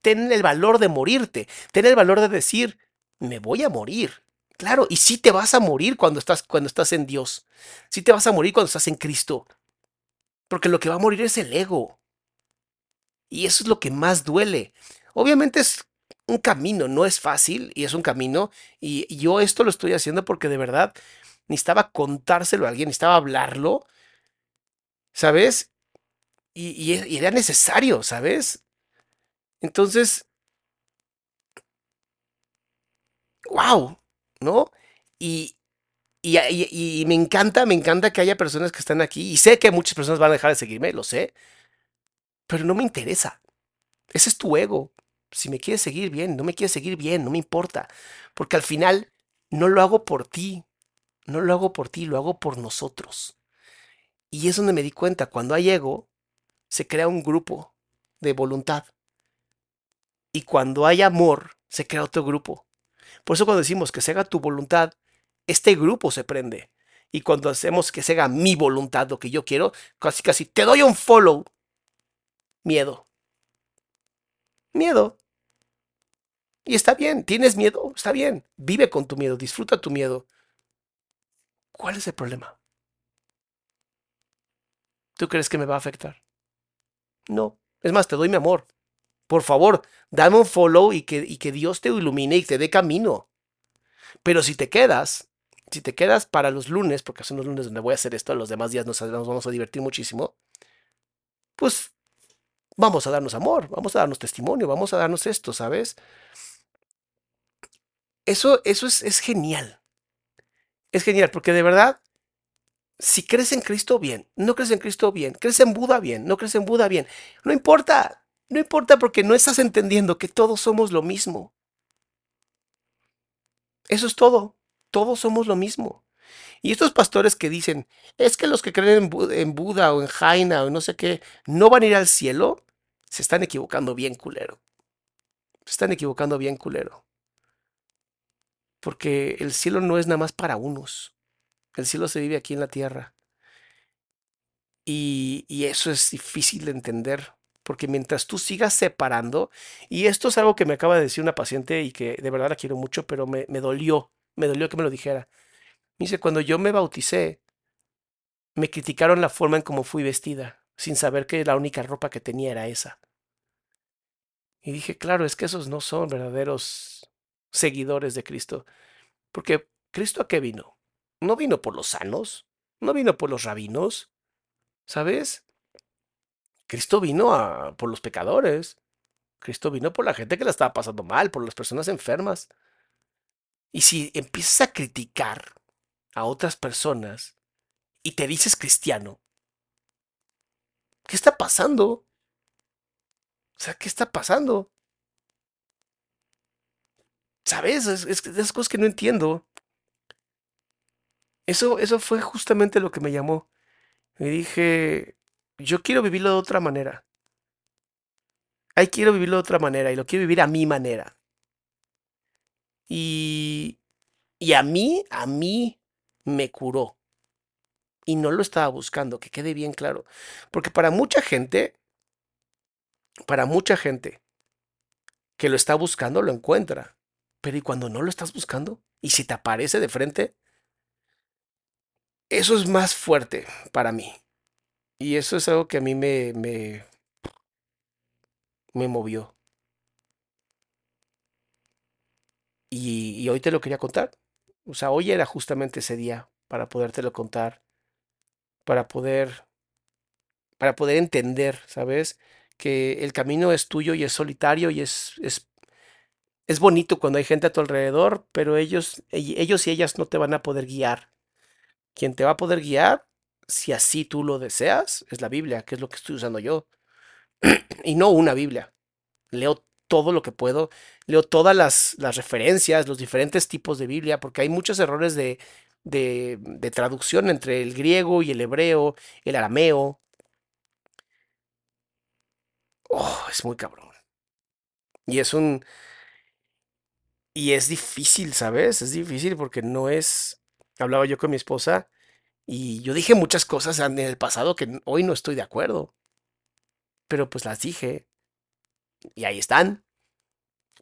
tener el valor de morirte, tener el valor de decir, me voy a morir. Claro, y sí te vas a morir cuando estás, cuando estás en Dios. Sí te vas a morir cuando estás en Cristo. Porque lo que va a morir es el ego. Y eso es lo que más duele. Obviamente es un camino, no es fácil y es un camino. Y yo esto lo estoy haciendo porque de verdad necesitaba contárselo a alguien, necesitaba hablarlo. ¿Sabes? Y, y era necesario, ¿sabes? Entonces, wow, ¿no? Y, y, y, me encanta, me encanta que haya personas que están aquí. Y sé que muchas personas van a dejar de seguirme, lo sé. Pero no me interesa. Ese es tu ego. Si me quieres seguir bien, no me quieres seguir bien, no me importa. Porque al final no lo hago por ti. No lo hago por ti, lo hago por nosotros. Y es donde me di cuenta, cuando hay ego, se crea un grupo de voluntad. Y cuando hay amor, se crea otro grupo. Por eso cuando decimos que se haga tu voluntad, este grupo se prende. Y cuando hacemos que se haga mi voluntad, lo que yo quiero, casi casi te doy un follow. Miedo. Miedo. Y está bien, tienes miedo, está bien. Vive con tu miedo, disfruta tu miedo. ¿Cuál es el problema? ¿Tú crees que me va a afectar? No. Es más, te doy mi amor. Por favor, dame un follow y que, y que Dios te ilumine y te dé camino. Pero si te quedas, si te quedas para los lunes, porque son los lunes donde voy a hacer esto, los demás días nos, nos vamos a divertir muchísimo, pues vamos a darnos amor, vamos a darnos testimonio, vamos a darnos esto, ¿sabes? Eso, eso es, es genial. Es genial, porque de verdad, si crees en Cristo, bien. No crees en Cristo, bien. Crees en Buda, bien. No crees en Buda, bien. No importa. No importa porque no estás entendiendo que todos somos lo mismo. Eso es todo. Todos somos lo mismo. Y estos pastores que dicen, es que los que creen en, Bu- en Buda o en Jaina o no sé qué, no van a ir al cielo, se están equivocando bien culero. Se están equivocando bien culero. Porque el cielo no es nada más para unos. El cielo se vive aquí en la tierra. Y, y eso es difícil de entender. Porque mientras tú sigas separando, y esto es algo que me acaba de decir una paciente y que de verdad la quiero mucho, pero me, me dolió, me dolió que me lo dijera. Dice, cuando yo me bauticé, me criticaron la forma en cómo fui vestida, sin saber que la única ropa que tenía era esa. Y dije, claro, es que esos no son verdaderos seguidores de Cristo. Porque Cristo a qué vino? No vino por los sanos, no vino por los rabinos, ¿sabes? Cristo vino a, por los pecadores. Cristo vino por la gente que la estaba pasando mal, por las personas enfermas. Y si empiezas a criticar a otras personas y te dices cristiano, ¿qué está pasando? O sea, ¿qué está pasando? ¿Sabes? Es, esas cosas que no entiendo. Eso, eso fue justamente lo que me llamó. Y dije, yo quiero vivirlo de otra manera. Ay, quiero vivirlo de otra manera y lo quiero vivir a mi manera. Y, y a mí, a mí me curó. Y no lo estaba buscando, que quede bien claro. Porque para mucha gente, para mucha gente que lo está buscando, lo encuentra. Pero ¿y cuando no lo estás buscando? ¿Y si te aparece de frente? Eso es más fuerte para mí. Y eso es algo que a mí me, me, me movió. Y, y hoy te lo quería contar. O sea, hoy era justamente ese día para podértelo contar, para poder, para poder entender, ¿sabes? Que el camino es tuyo y es solitario y es, es, es bonito cuando hay gente a tu alrededor, pero ellos, ell- ellos y ellas no te van a poder guiar. Quien te va a poder guiar, si así tú lo deseas, es la Biblia, que es lo que estoy usando yo. Y no una Biblia. Leo todo lo que puedo, leo todas las, las referencias, los diferentes tipos de Biblia, porque hay muchos errores de, de, de traducción entre el griego y el hebreo, el arameo. Oh, es muy cabrón. Y es un, y es difícil, ¿sabes? Es difícil porque no es, hablaba yo con mi esposa y yo dije muchas cosas en el pasado que hoy no estoy de acuerdo, pero pues las dije y ahí están.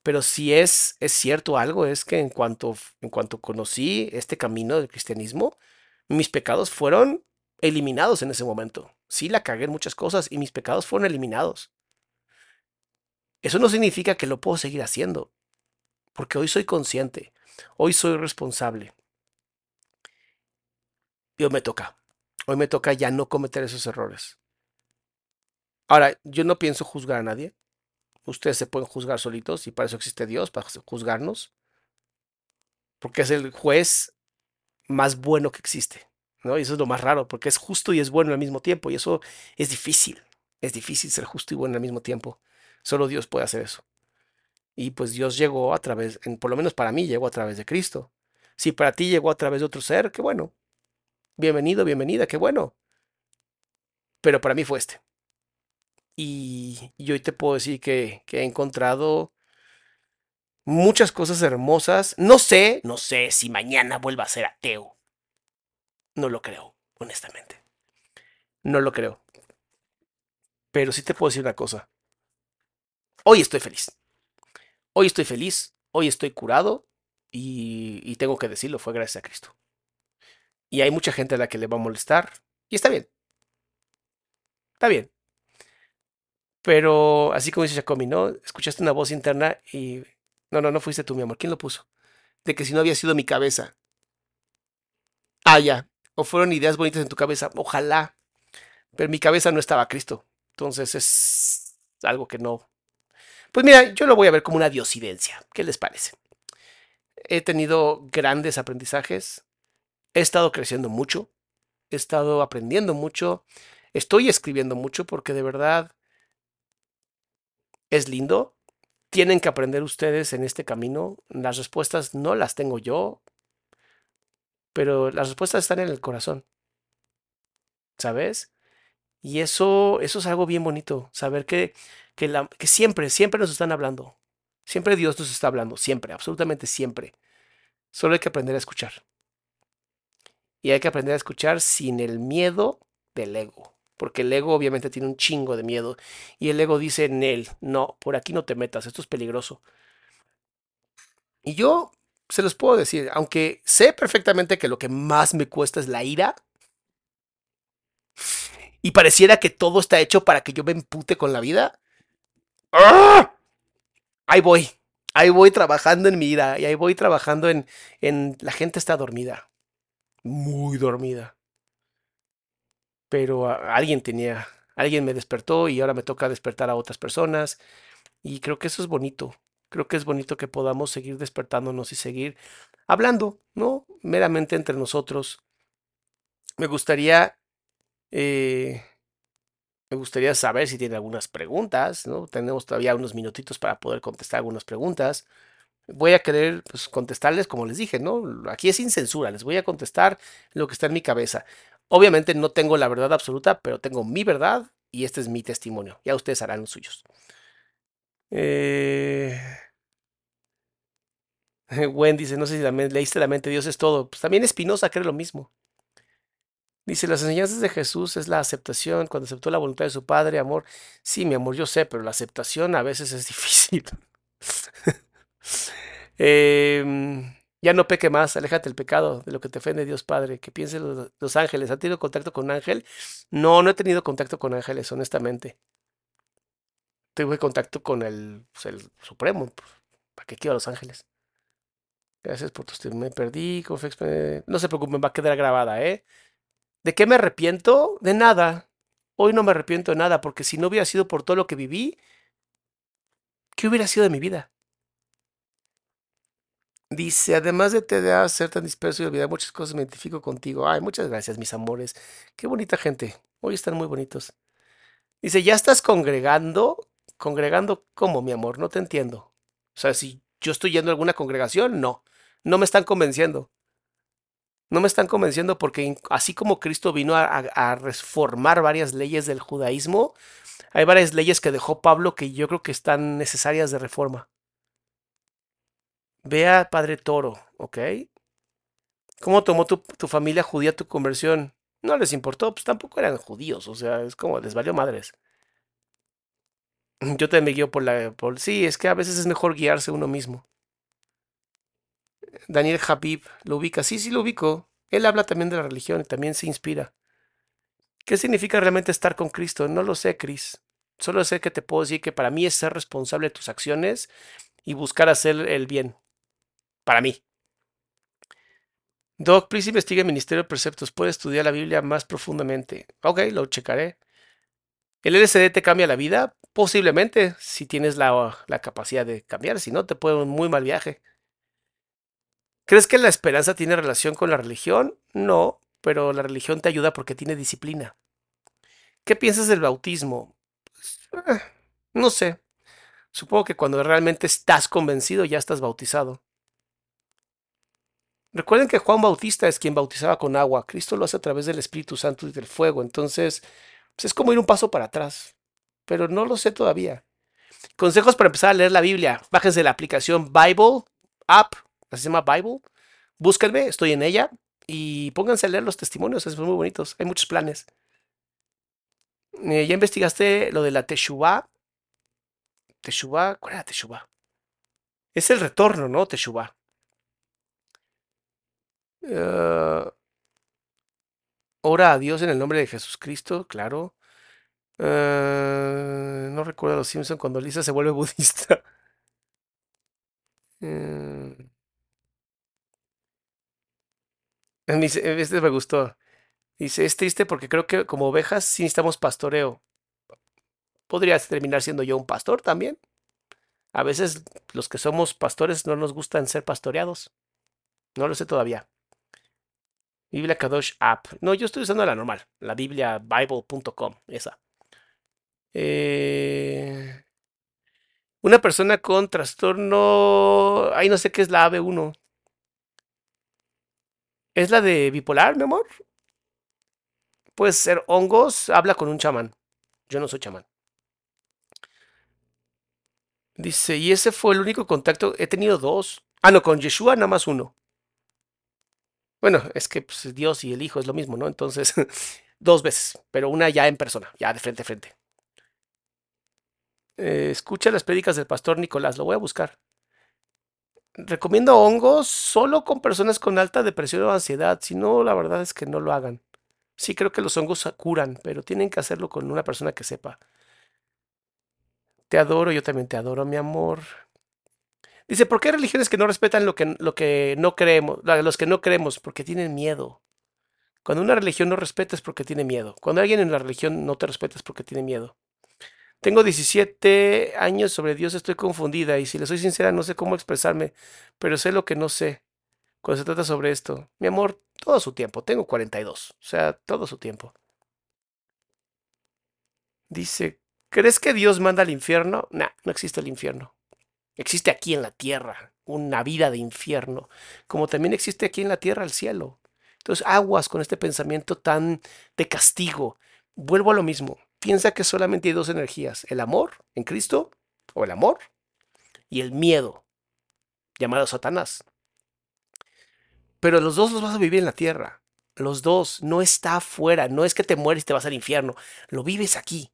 Pero si es, es cierto algo, es que en cuanto, en cuanto conocí este camino del cristianismo, mis pecados fueron eliminados en ese momento. Sí, la cagué en muchas cosas y mis pecados fueron eliminados. Eso no significa que lo puedo seguir haciendo, porque hoy soy consciente, hoy soy responsable y hoy me toca. Hoy me toca ya no cometer esos errores. Ahora, yo no pienso juzgar a nadie. Ustedes se pueden juzgar solitos y para eso existe Dios, para juzgarnos, porque es el juez más bueno que existe, ¿no? Y eso es lo más raro, porque es justo y es bueno al mismo tiempo, y eso es difícil. Es difícil ser justo y bueno al mismo tiempo. Solo Dios puede hacer eso. Y pues Dios llegó a través, por lo menos para mí, llegó a través de Cristo. Si para ti llegó a través de otro ser, qué bueno. Bienvenido, bienvenida, qué bueno. Pero para mí fue este. Y, hoy te puedo decir que, que he encontrado muchas cosas hermosas. No sé, no sé si mañana vuelva a ser ateo. No lo creo, honestamente. No lo creo. Pero sí te puedo decir una cosa. Hoy estoy feliz. Hoy estoy feliz. Hoy estoy curado. Y, y tengo que decirlo, fue gracias a Cristo. Y hay mucha gente a la que le va a molestar. Y está bien. Está bien. Pero así como dice Jacomi, ¿no? Escuchaste una voz interna y... No, no, no fuiste tú, mi amor. ¿Quién lo puso? De que si no había sido mi cabeza. Ah, ya. O fueron ideas bonitas en tu cabeza. Ojalá. Pero mi cabeza no estaba Cristo. Entonces es algo que no. Pues mira, yo lo voy a ver como una diosidencia. ¿Qué les parece? He tenido grandes aprendizajes. He estado creciendo mucho, he estado aprendiendo mucho, estoy escribiendo mucho porque de verdad es lindo. Tienen que aprender ustedes en este camino. Las respuestas no las tengo yo, pero las respuestas están en el corazón. ¿Sabes? Y eso, eso es algo bien bonito, saber que, que, la, que siempre, siempre nos están hablando. Siempre Dios nos está hablando, siempre, absolutamente siempre. Solo hay que aprender a escuchar. Y hay que aprender a escuchar sin el miedo del ego. Porque el ego obviamente tiene un chingo de miedo. Y el ego dice en él, no, por aquí no te metas, esto es peligroso. Y yo se los puedo decir, aunque sé perfectamente que lo que más me cuesta es la ira. Y pareciera que todo está hecho para que yo me empute con la vida. ¡Ah! Ahí voy. Ahí voy trabajando en mi ira. Y ahí voy trabajando en, en... La gente está dormida. Muy dormida. Pero alguien tenía... Alguien me despertó y ahora me toca despertar a otras personas. Y creo que eso es bonito. Creo que es bonito que podamos seguir despertándonos y seguir hablando, ¿no? Meramente entre nosotros. Me gustaría eh, me gustaría saber si tiene algunas preguntas, ¿no? Tenemos todavía unos minutitos para poder contestar algunas preguntas. Voy a querer pues, contestarles como les dije, ¿no? Aquí es sin censura, les voy a contestar lo que está en mi cabeza. Obviamente no tengo la verdad absoluta, pero tengo mi verdad y este es mi testimonio. Ya ustedes harán los suyos. Eh... Wendy dice, no sé si leíste la mente, Dios es todo. Pues también Espinosa cree lo mismo. Dice, las enseñanzas de Jesús es la aceptación, cuando aceptó la voluntad de su Padre, amor. Sí, mi amor, yo sé, pero la aceptación a veces es difícil. Em, ya no peque más, aléjate del pecado, de lo que te ofende Dios Padre. Que piensen los, los, ángeles. ¿Ha tenido contacto con ángel? No, no he tenido contacto con ángeles, honestamente. Tuve contacto con el, pues, Supremo. Pues, ¿Para qué quiero a los ángeles? Gracias por tu Me perdí. No se preocupen, va a quedar grabada, ¿eh? ¿De qué me arrepiento? De nada. Hoy no me arrepiento de nada, porque si no hubiera sido por todo lo que viví, ¿qué hubiera sido de mi vida? Dice, además de TDA, ser tan disperso y olvidar muchas cosas, me identifico contigo. Ay, muchas gracias, mis amores. Qué bonita gente. Hoy están muy bonitos. Dice, ¿ya estás congregando? ¿Congregando cómo, mi amor? No te entiendo. O sea, si yo estoy yendo a alguna congregación, no. No me están convenciendo no me están convenciendo porque así como Cristo vino a, reformar varias leyes del judaísmo, hay varias leyes que dejó Pablo que yo creo que están necesarias de reforma. Vea Padre Toro, ¿ok? ¿Cómo tomó tu, familia judía tu conversión? No les importó, pues tampoco eran judíos, o sea, es como les valió madres. Yo te me guío por la... Por, sí, es que a veces es mejor guiarse uno mismo. Daniel Habib, ¿lo ubica? Sí, sí lo ubico. Él habla también de la religión y también se inspira. ¿Qué significa realmente estar con Cristo? No lo sé, Cris. Solo sé que te puedo decir que para mí es ser responsable de tus acciones y buscar hacer el bien. Para mí. Doc, please investiga el Ministerio de Preceptos. Puede estudiar la Biblia más profundamente. Ok, lo checaré. ¿El LSD te cambia la vida? Posiblemente, si tienes la, la capacidad de cambiar. Si no, te puede un muy mal viaje. ¿Crees que la esperanza tiene relación con la religión? No, pero la religión te ayuda porque tiene disciplina. ¿Qué piensas del bautismo? Eh, no sé. Supongo que cuando realmente estás convencido ya estás bautizado. Recuerden que Juan Bautista es quien bautizaba con agua. Cristo lo hace a través del Espíritu Santo y del fuego. Entonces, pues es como ir un paso para atrás. Pero no lo sé todavía. Consejos para empezar a leer la Biblia. Bájense la aplicación Bible App se llama Bible. Búsquenme, estoy en ella y pónganse a leer los testimonios, son muy bonitos. Hay muchos planes. Eh, ¿Ya investigaste lo de la Teshuvah? Teshuvah, ¿cuál era Teshuvah? Es el retorno, ¿no? Teshuvah. Uh, ora a Dios en el nombre de Jesucristo, claro. Uh, no recuerdo a los Simpson cuando Lisa se vuelve budista. Uh, Este me gustó. Dice, es triste porque creo que como ovejas sí necesitamos pastoreo. ¿Podrías terminar siendo yo un pastor también? A veces los que somos pastores no nos gustan ser pastoreados. No lo sé todavía. Biblia Kadosh App. No, yo estoy usando la normal, la Biblia Bible.com, esa. Eh, una persona con trastorno. Ay, no sé qué es la AB1. ¿Es la de bipolar, mi amor? Puede ser hongos, habla con un chamán. Yo no soy chamán. Dice, y ese fue el único contacto. He tenido dos. Ah, no, con Yeshua nada más uno. Bueno, es que pues, Dios y el Hijo es lo mismo, ¿no? Entonces, dos veces, pero una ya en persona, ya de frente a frente. Eh, escucha las prédicas del pastor Nicolás, lo voy a buscar. Recomiendo hongos solo con personas con alta depresión o ansiedad, si no, la verdad es que no lo hagan. Sí creo que los hongos curan, pero tienen que hacerlo con una persona que sepa. Te adoro, yo también te adoro, mi amor. Dice, ¿por qué hay religiones que no respetan lo que, lo que no creemos, los que no creemos? Porque tienen miedo. Cuando una religión no respeta es porque tiene miedo. Cuando alguien en la religión no te respeta es porque tiene miedo. Tengo 17 años sobre Dios, estoy confundida y si le soy sincera no sé cómo expresarme, pero sé lo que no sé cuando se trata sobre esto. Mi amor, todo su tiempo, tengo 42, o sea, todo su tiempo. Dice, ¿crees que Dios manda al infierno? No, no existe el infierno. Existe aquí en la tierra una vida de infierno, como también existe aquí en la tierra el cielo. Entonces, aguas con este pensamiento tan de castigo. Vuelvo a lo mismo. Piensa que solamente hay dos energías, el amor en Cristo, o el amor, y el miedo, llamado Satanás. Pero los dos los vas a vivir en la tierra. Los dos, no está afuera, no es que te mueres y te vas al infierno, lo vives aquí.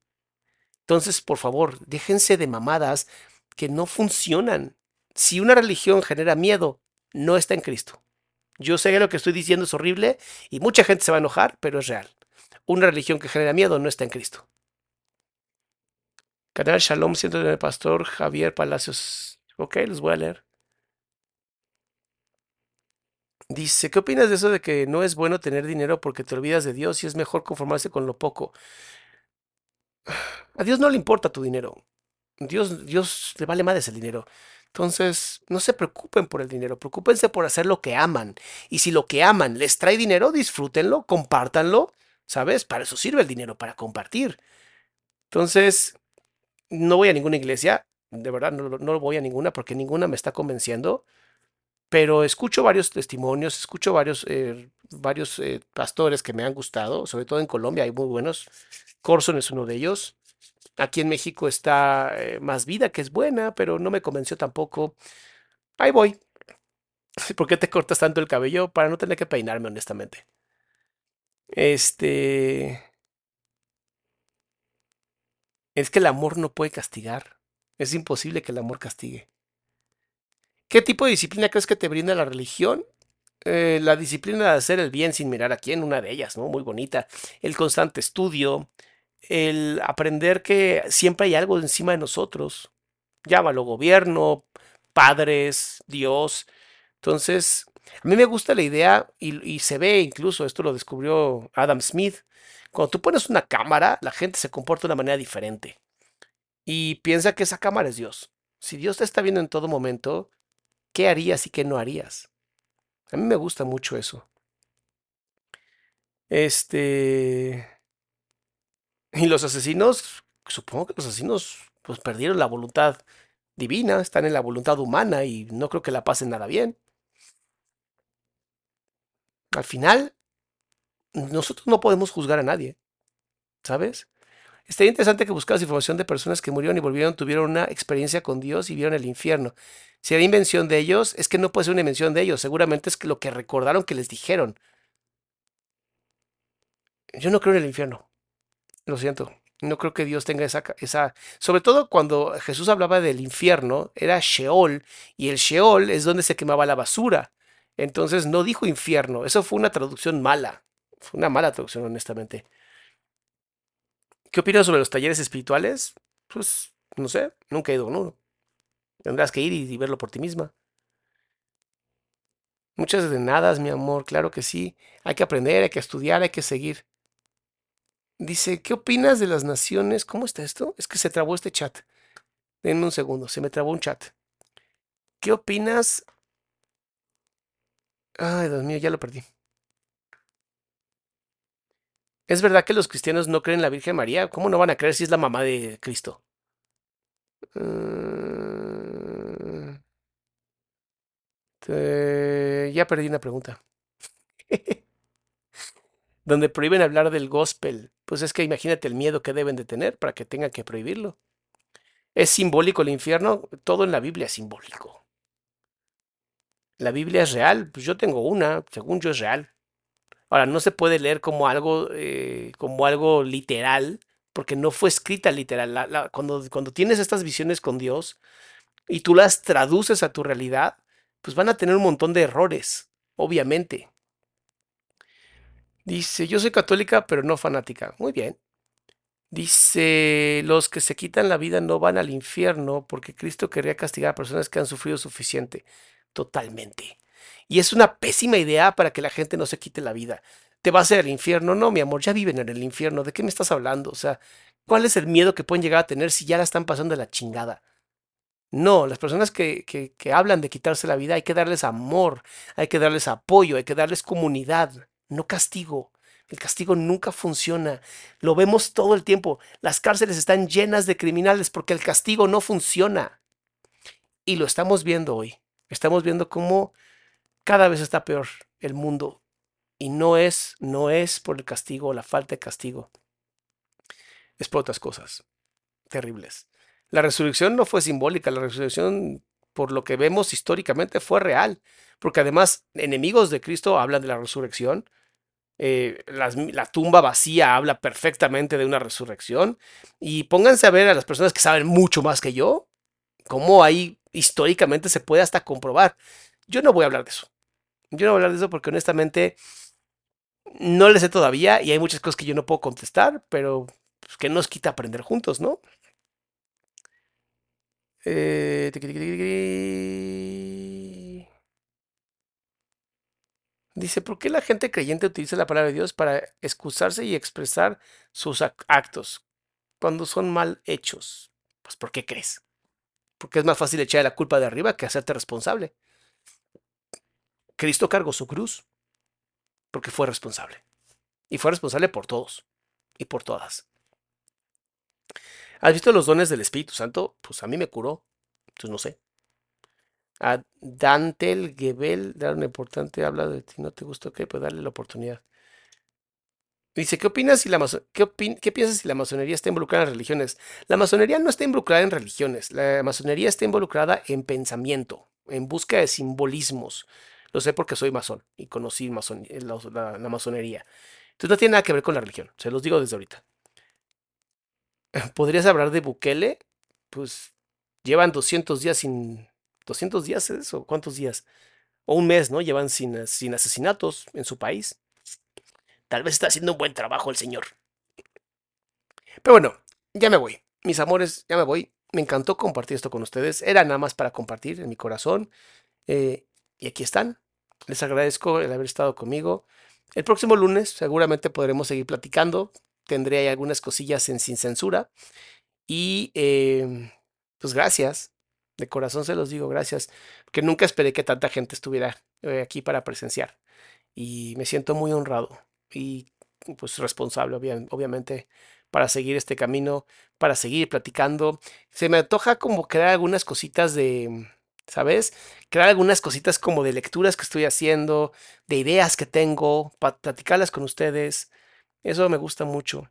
Entonces, por favor, déjense de mamadas que no funcionan. Si una religión genera miedo, no está en Cristo. Yo sé que lo que estoy diciendo es horrible y mucha gente se va a enojar, pero es real. Una religión que genera miedo no está en Cristo. Canal Shalom, siento el pastor Javier Palacios. Ok, los voy a leer. Dice, ¿qué opinas de eso de que no es bueno tener dinero porque te olvidas de Dios y es mejor conformarse con lo poco? A Dios no le importa tu dinero. Dios, Dios le vale más el dinero. Entonces, no se preocupen por el dinero, preocúpense por hacer lo que aman. Y si lo que aman les trae dinero, disfrútenlo, compártanlo, ¿sabes? Para eso sirve el dinero, para compartir. Entonces, no voy a ninguna iglesia, de verdad no, no voy a ninguna porque ninguna me está convenciendo, pero escucho varios testimonios, escucho varios, eh, varios eh, pastores que me han gustado, sobre todo en Colombia hay muy buenos, Corson es uno de ellos, aquí en México está eh, Más Vida, que es buena, pero no me convenció tampoco, ahí voy. ¿Por qué te cortas tanto el cabello? Para no tener que peinarme, honestamente. Este... Es que el amor no puede castigar. Es imposible que el amor castigue. ¿Qué tipo de disciplina crees que te brinda la religión? Eh, la disciplina de hacer el bien sin mirar a quién, una de ellas, ¿no? Muy bonita. El constante estudio, el aprender que siempre hay algo encima de nosotros. Llámalo gobierno, padres, Dios. Entonces, a mí me gusta la idea y, y se ve incluso, esto lo descubrió Adam Smith, cuando tú pones una cámara, la gente se comporta de una manera diferente. Y piensa que esa cámara es Dios. Si Dios te está viendo en todo momento, ¿qué harías y qué no harías? A mí me gusta mucho eso. Este... Y los asesinos, supongo que los asesinos pues perdieron la voluntad divina, están en la voluntad humana y no creo que la pasen nada bien. Al final, nosotros no podemos juzgar a nadie, ¿sabes? Estaría interesante que buscaras información de personas que murieron y volvieron, tuvieron una experiencia con Dios y vieron el infierno. Si era invención de ellos, es que no puede ser una invención de ellos, seguramente es que lo que recordaron que les dijeron. Yo no creo en el infierno, lo siento. No creo que Dios tenga esa, esa... Sobre todo cuando Jesús hablaba del infierno, era Sheol, y el Sheol es donde se quemaba la basura. Entonces no dijo infierno, eso fue una traducción mala. Fue una mala traducción, honestamente. ¿Qué opinas sobre los talleres espirituales? Pues, no sé, nunca he ido a uno. Tendrás que ir y, verlo por ti misma. Muchas de nada, mi amor, claro que sí. Hay que aprender, hay que estudiar, hay que seguir. Dice, ¿qué opinas de las naciones? ¿Cómo está esto? Es que se trabó este chat. Denme un segundo, se me trabó un chat. ¿Qué opinas? Ay, Dios mío, ya lo perdí. ¿Es verdad que los cristianos no creen en la Virgen María? ¿Cómo no van a creer si es la mamá de Cristo? Mm, te- Ya perdí una pregunta. Donde prohíben hablar del gospel. Pues es que imagínate el miedo que deben de tener para que tengan que prohibirlo. ¿Es simbólico el infierno? Todo en la Biblia es simbólico. ¿La Biblia es real? Pues yo tengo una, según yo es real. Ahora, no se puede leer como algo, eh, como algo literal, porque no fue escrita literal. La- cuando, cuando tienes estas visiones con Dios y tú las traduces a tu realidad, pues van a tener un montón de errores, obviamente. Dice, yo soy católica, pero no fanática. Muy bien. Dice, los que se quitan la vida no van al infierno porque Cristo querría castigar a personas que han sufrido suficiente. Totalmente. Y es una pésima idea para que la gente no se quite la vida. ¿Te vas a ir al infierno? No, mi amor, ya viven en el infierno. ¿De qué me estás hablando? O sea, ¿cuál es el miedo que pueden llegar a tener si ya la están pasando de la chingada? No, las personas que, que, que hablan de quitarse la vida hay que darles amor, hay que darles apoyo, hay que darles comunidad, no castigo. El castigo nunca funciona. Lo vemos todo el tiempo. Las cárceles están llenas de criminales porque el castigo no funciona. Y lo estamos viendo hoy. Estamos viendo cómo cada vez está peor el mundo. Y no es, no es por el castigo la falta de castigo. Es por otras cosas terribles. La resurrección no fue simbólica, la resurrección, por lo que vemos históricamente, fue real. Porque además, enemigos de Cristo hablan de la resurrección. Eh, la tumba vacía habla perfectamente de una resurrección. Y pónganse a ver a las personas que saben mucho más que yo, cómo ahí históricamente se puede hasta comprobar. Yo no voy a hablar de eso. Yo no voy a hablar de eso porque honestamente no le sé todavía y hay muchas cosas que yo no puedo contestar, pero pues, que nos quita aprender juntos, ¿no? Eh, Dice, ¿por qué la gente creyente utiliza la palabra de Dios para excusarse y expresar sus ac- actos cuando son mal hechos? Pues ¿por qué crees? Porque es más fácil echar la culpa de arriba que hacerte responsable. Cristo cargó su cruz porque fue responsable. Y fue responsable por todos y por todas. ¿Has visto los dones del Espíritu Santo? Pues a mí me curó. Entonces no sé. A Dantel Gebel, dar importante, habla de ti, no te gusta, ok, pues darle la oportunidad. Dice, ¿qué opinas si la qué, opin- qué piensas si la masonería está involucrada en religiones? La masonería no está involucrada en religiones, la masonería está involucrada en pensamiento, en busca de simbolismos. Lo sé porque soy masón y conocí mason- eh, la, la- la masonería. Entonces no tiene nada que ver con la religión, se los digo desde ahorita. ¿Podrías hablar de Bukele? Pues llevan 200 días sin... ¿200 días es eso? ¿Cuántos días? O un mes, ¿no? Llevan sin, sin asesinatos en su país. Tal vez está haciendo un buen trabajo el señor. Pero bueno, ya me voy. Mis amores, ya me voy. Me encantó compartir esto con ustedes. Era nada más para compartir en mi corazón. Eh, y aquí están. Les agradezco el haber estado conmigo. El próximo lunes seguramente podremos seguir platicando. Tendré ahí algunas cosillas en sin censura. Y eh, pues gracias. De corazón se los digo, gracias. Porque nunca esperé que tanta gente estuviera eh, aquí para presenciar. Y me siento muy honrado y pues responsable, obvia- obviamente, para seguir este camino, para seguir platicando. Se me antoja como crear algunas cositas de, ¿sabes? Crear algunas cositas como de lecturas que estoy haciendo, de ideas que tengo, para platicarlas con ustedes. Eso me gusta mucho.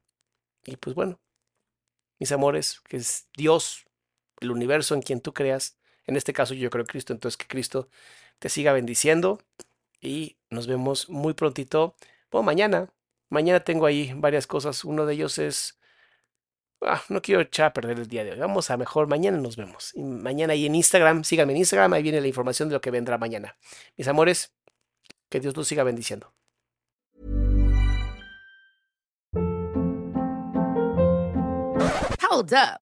Y pues bueno, mis amores, que es Dios, el universo en quien tú creas. En este caso yo creo en Cristo, entonces que Cristo te siga bendiciendo y nos vemos muy prontito. Bueno, mañana. Mañana tengo ahí varias cosas. Uno de ellos es... ah, no quiero echar a perder el día de hoy. Vamos a mejor. Mañana nos vemos. Y mañana ahí en Instagram. Síganme en Instagram. Ahí viene la información de lo que vendrá mañana. Mis amores, que Dios los siga bendiciendo. Hold up.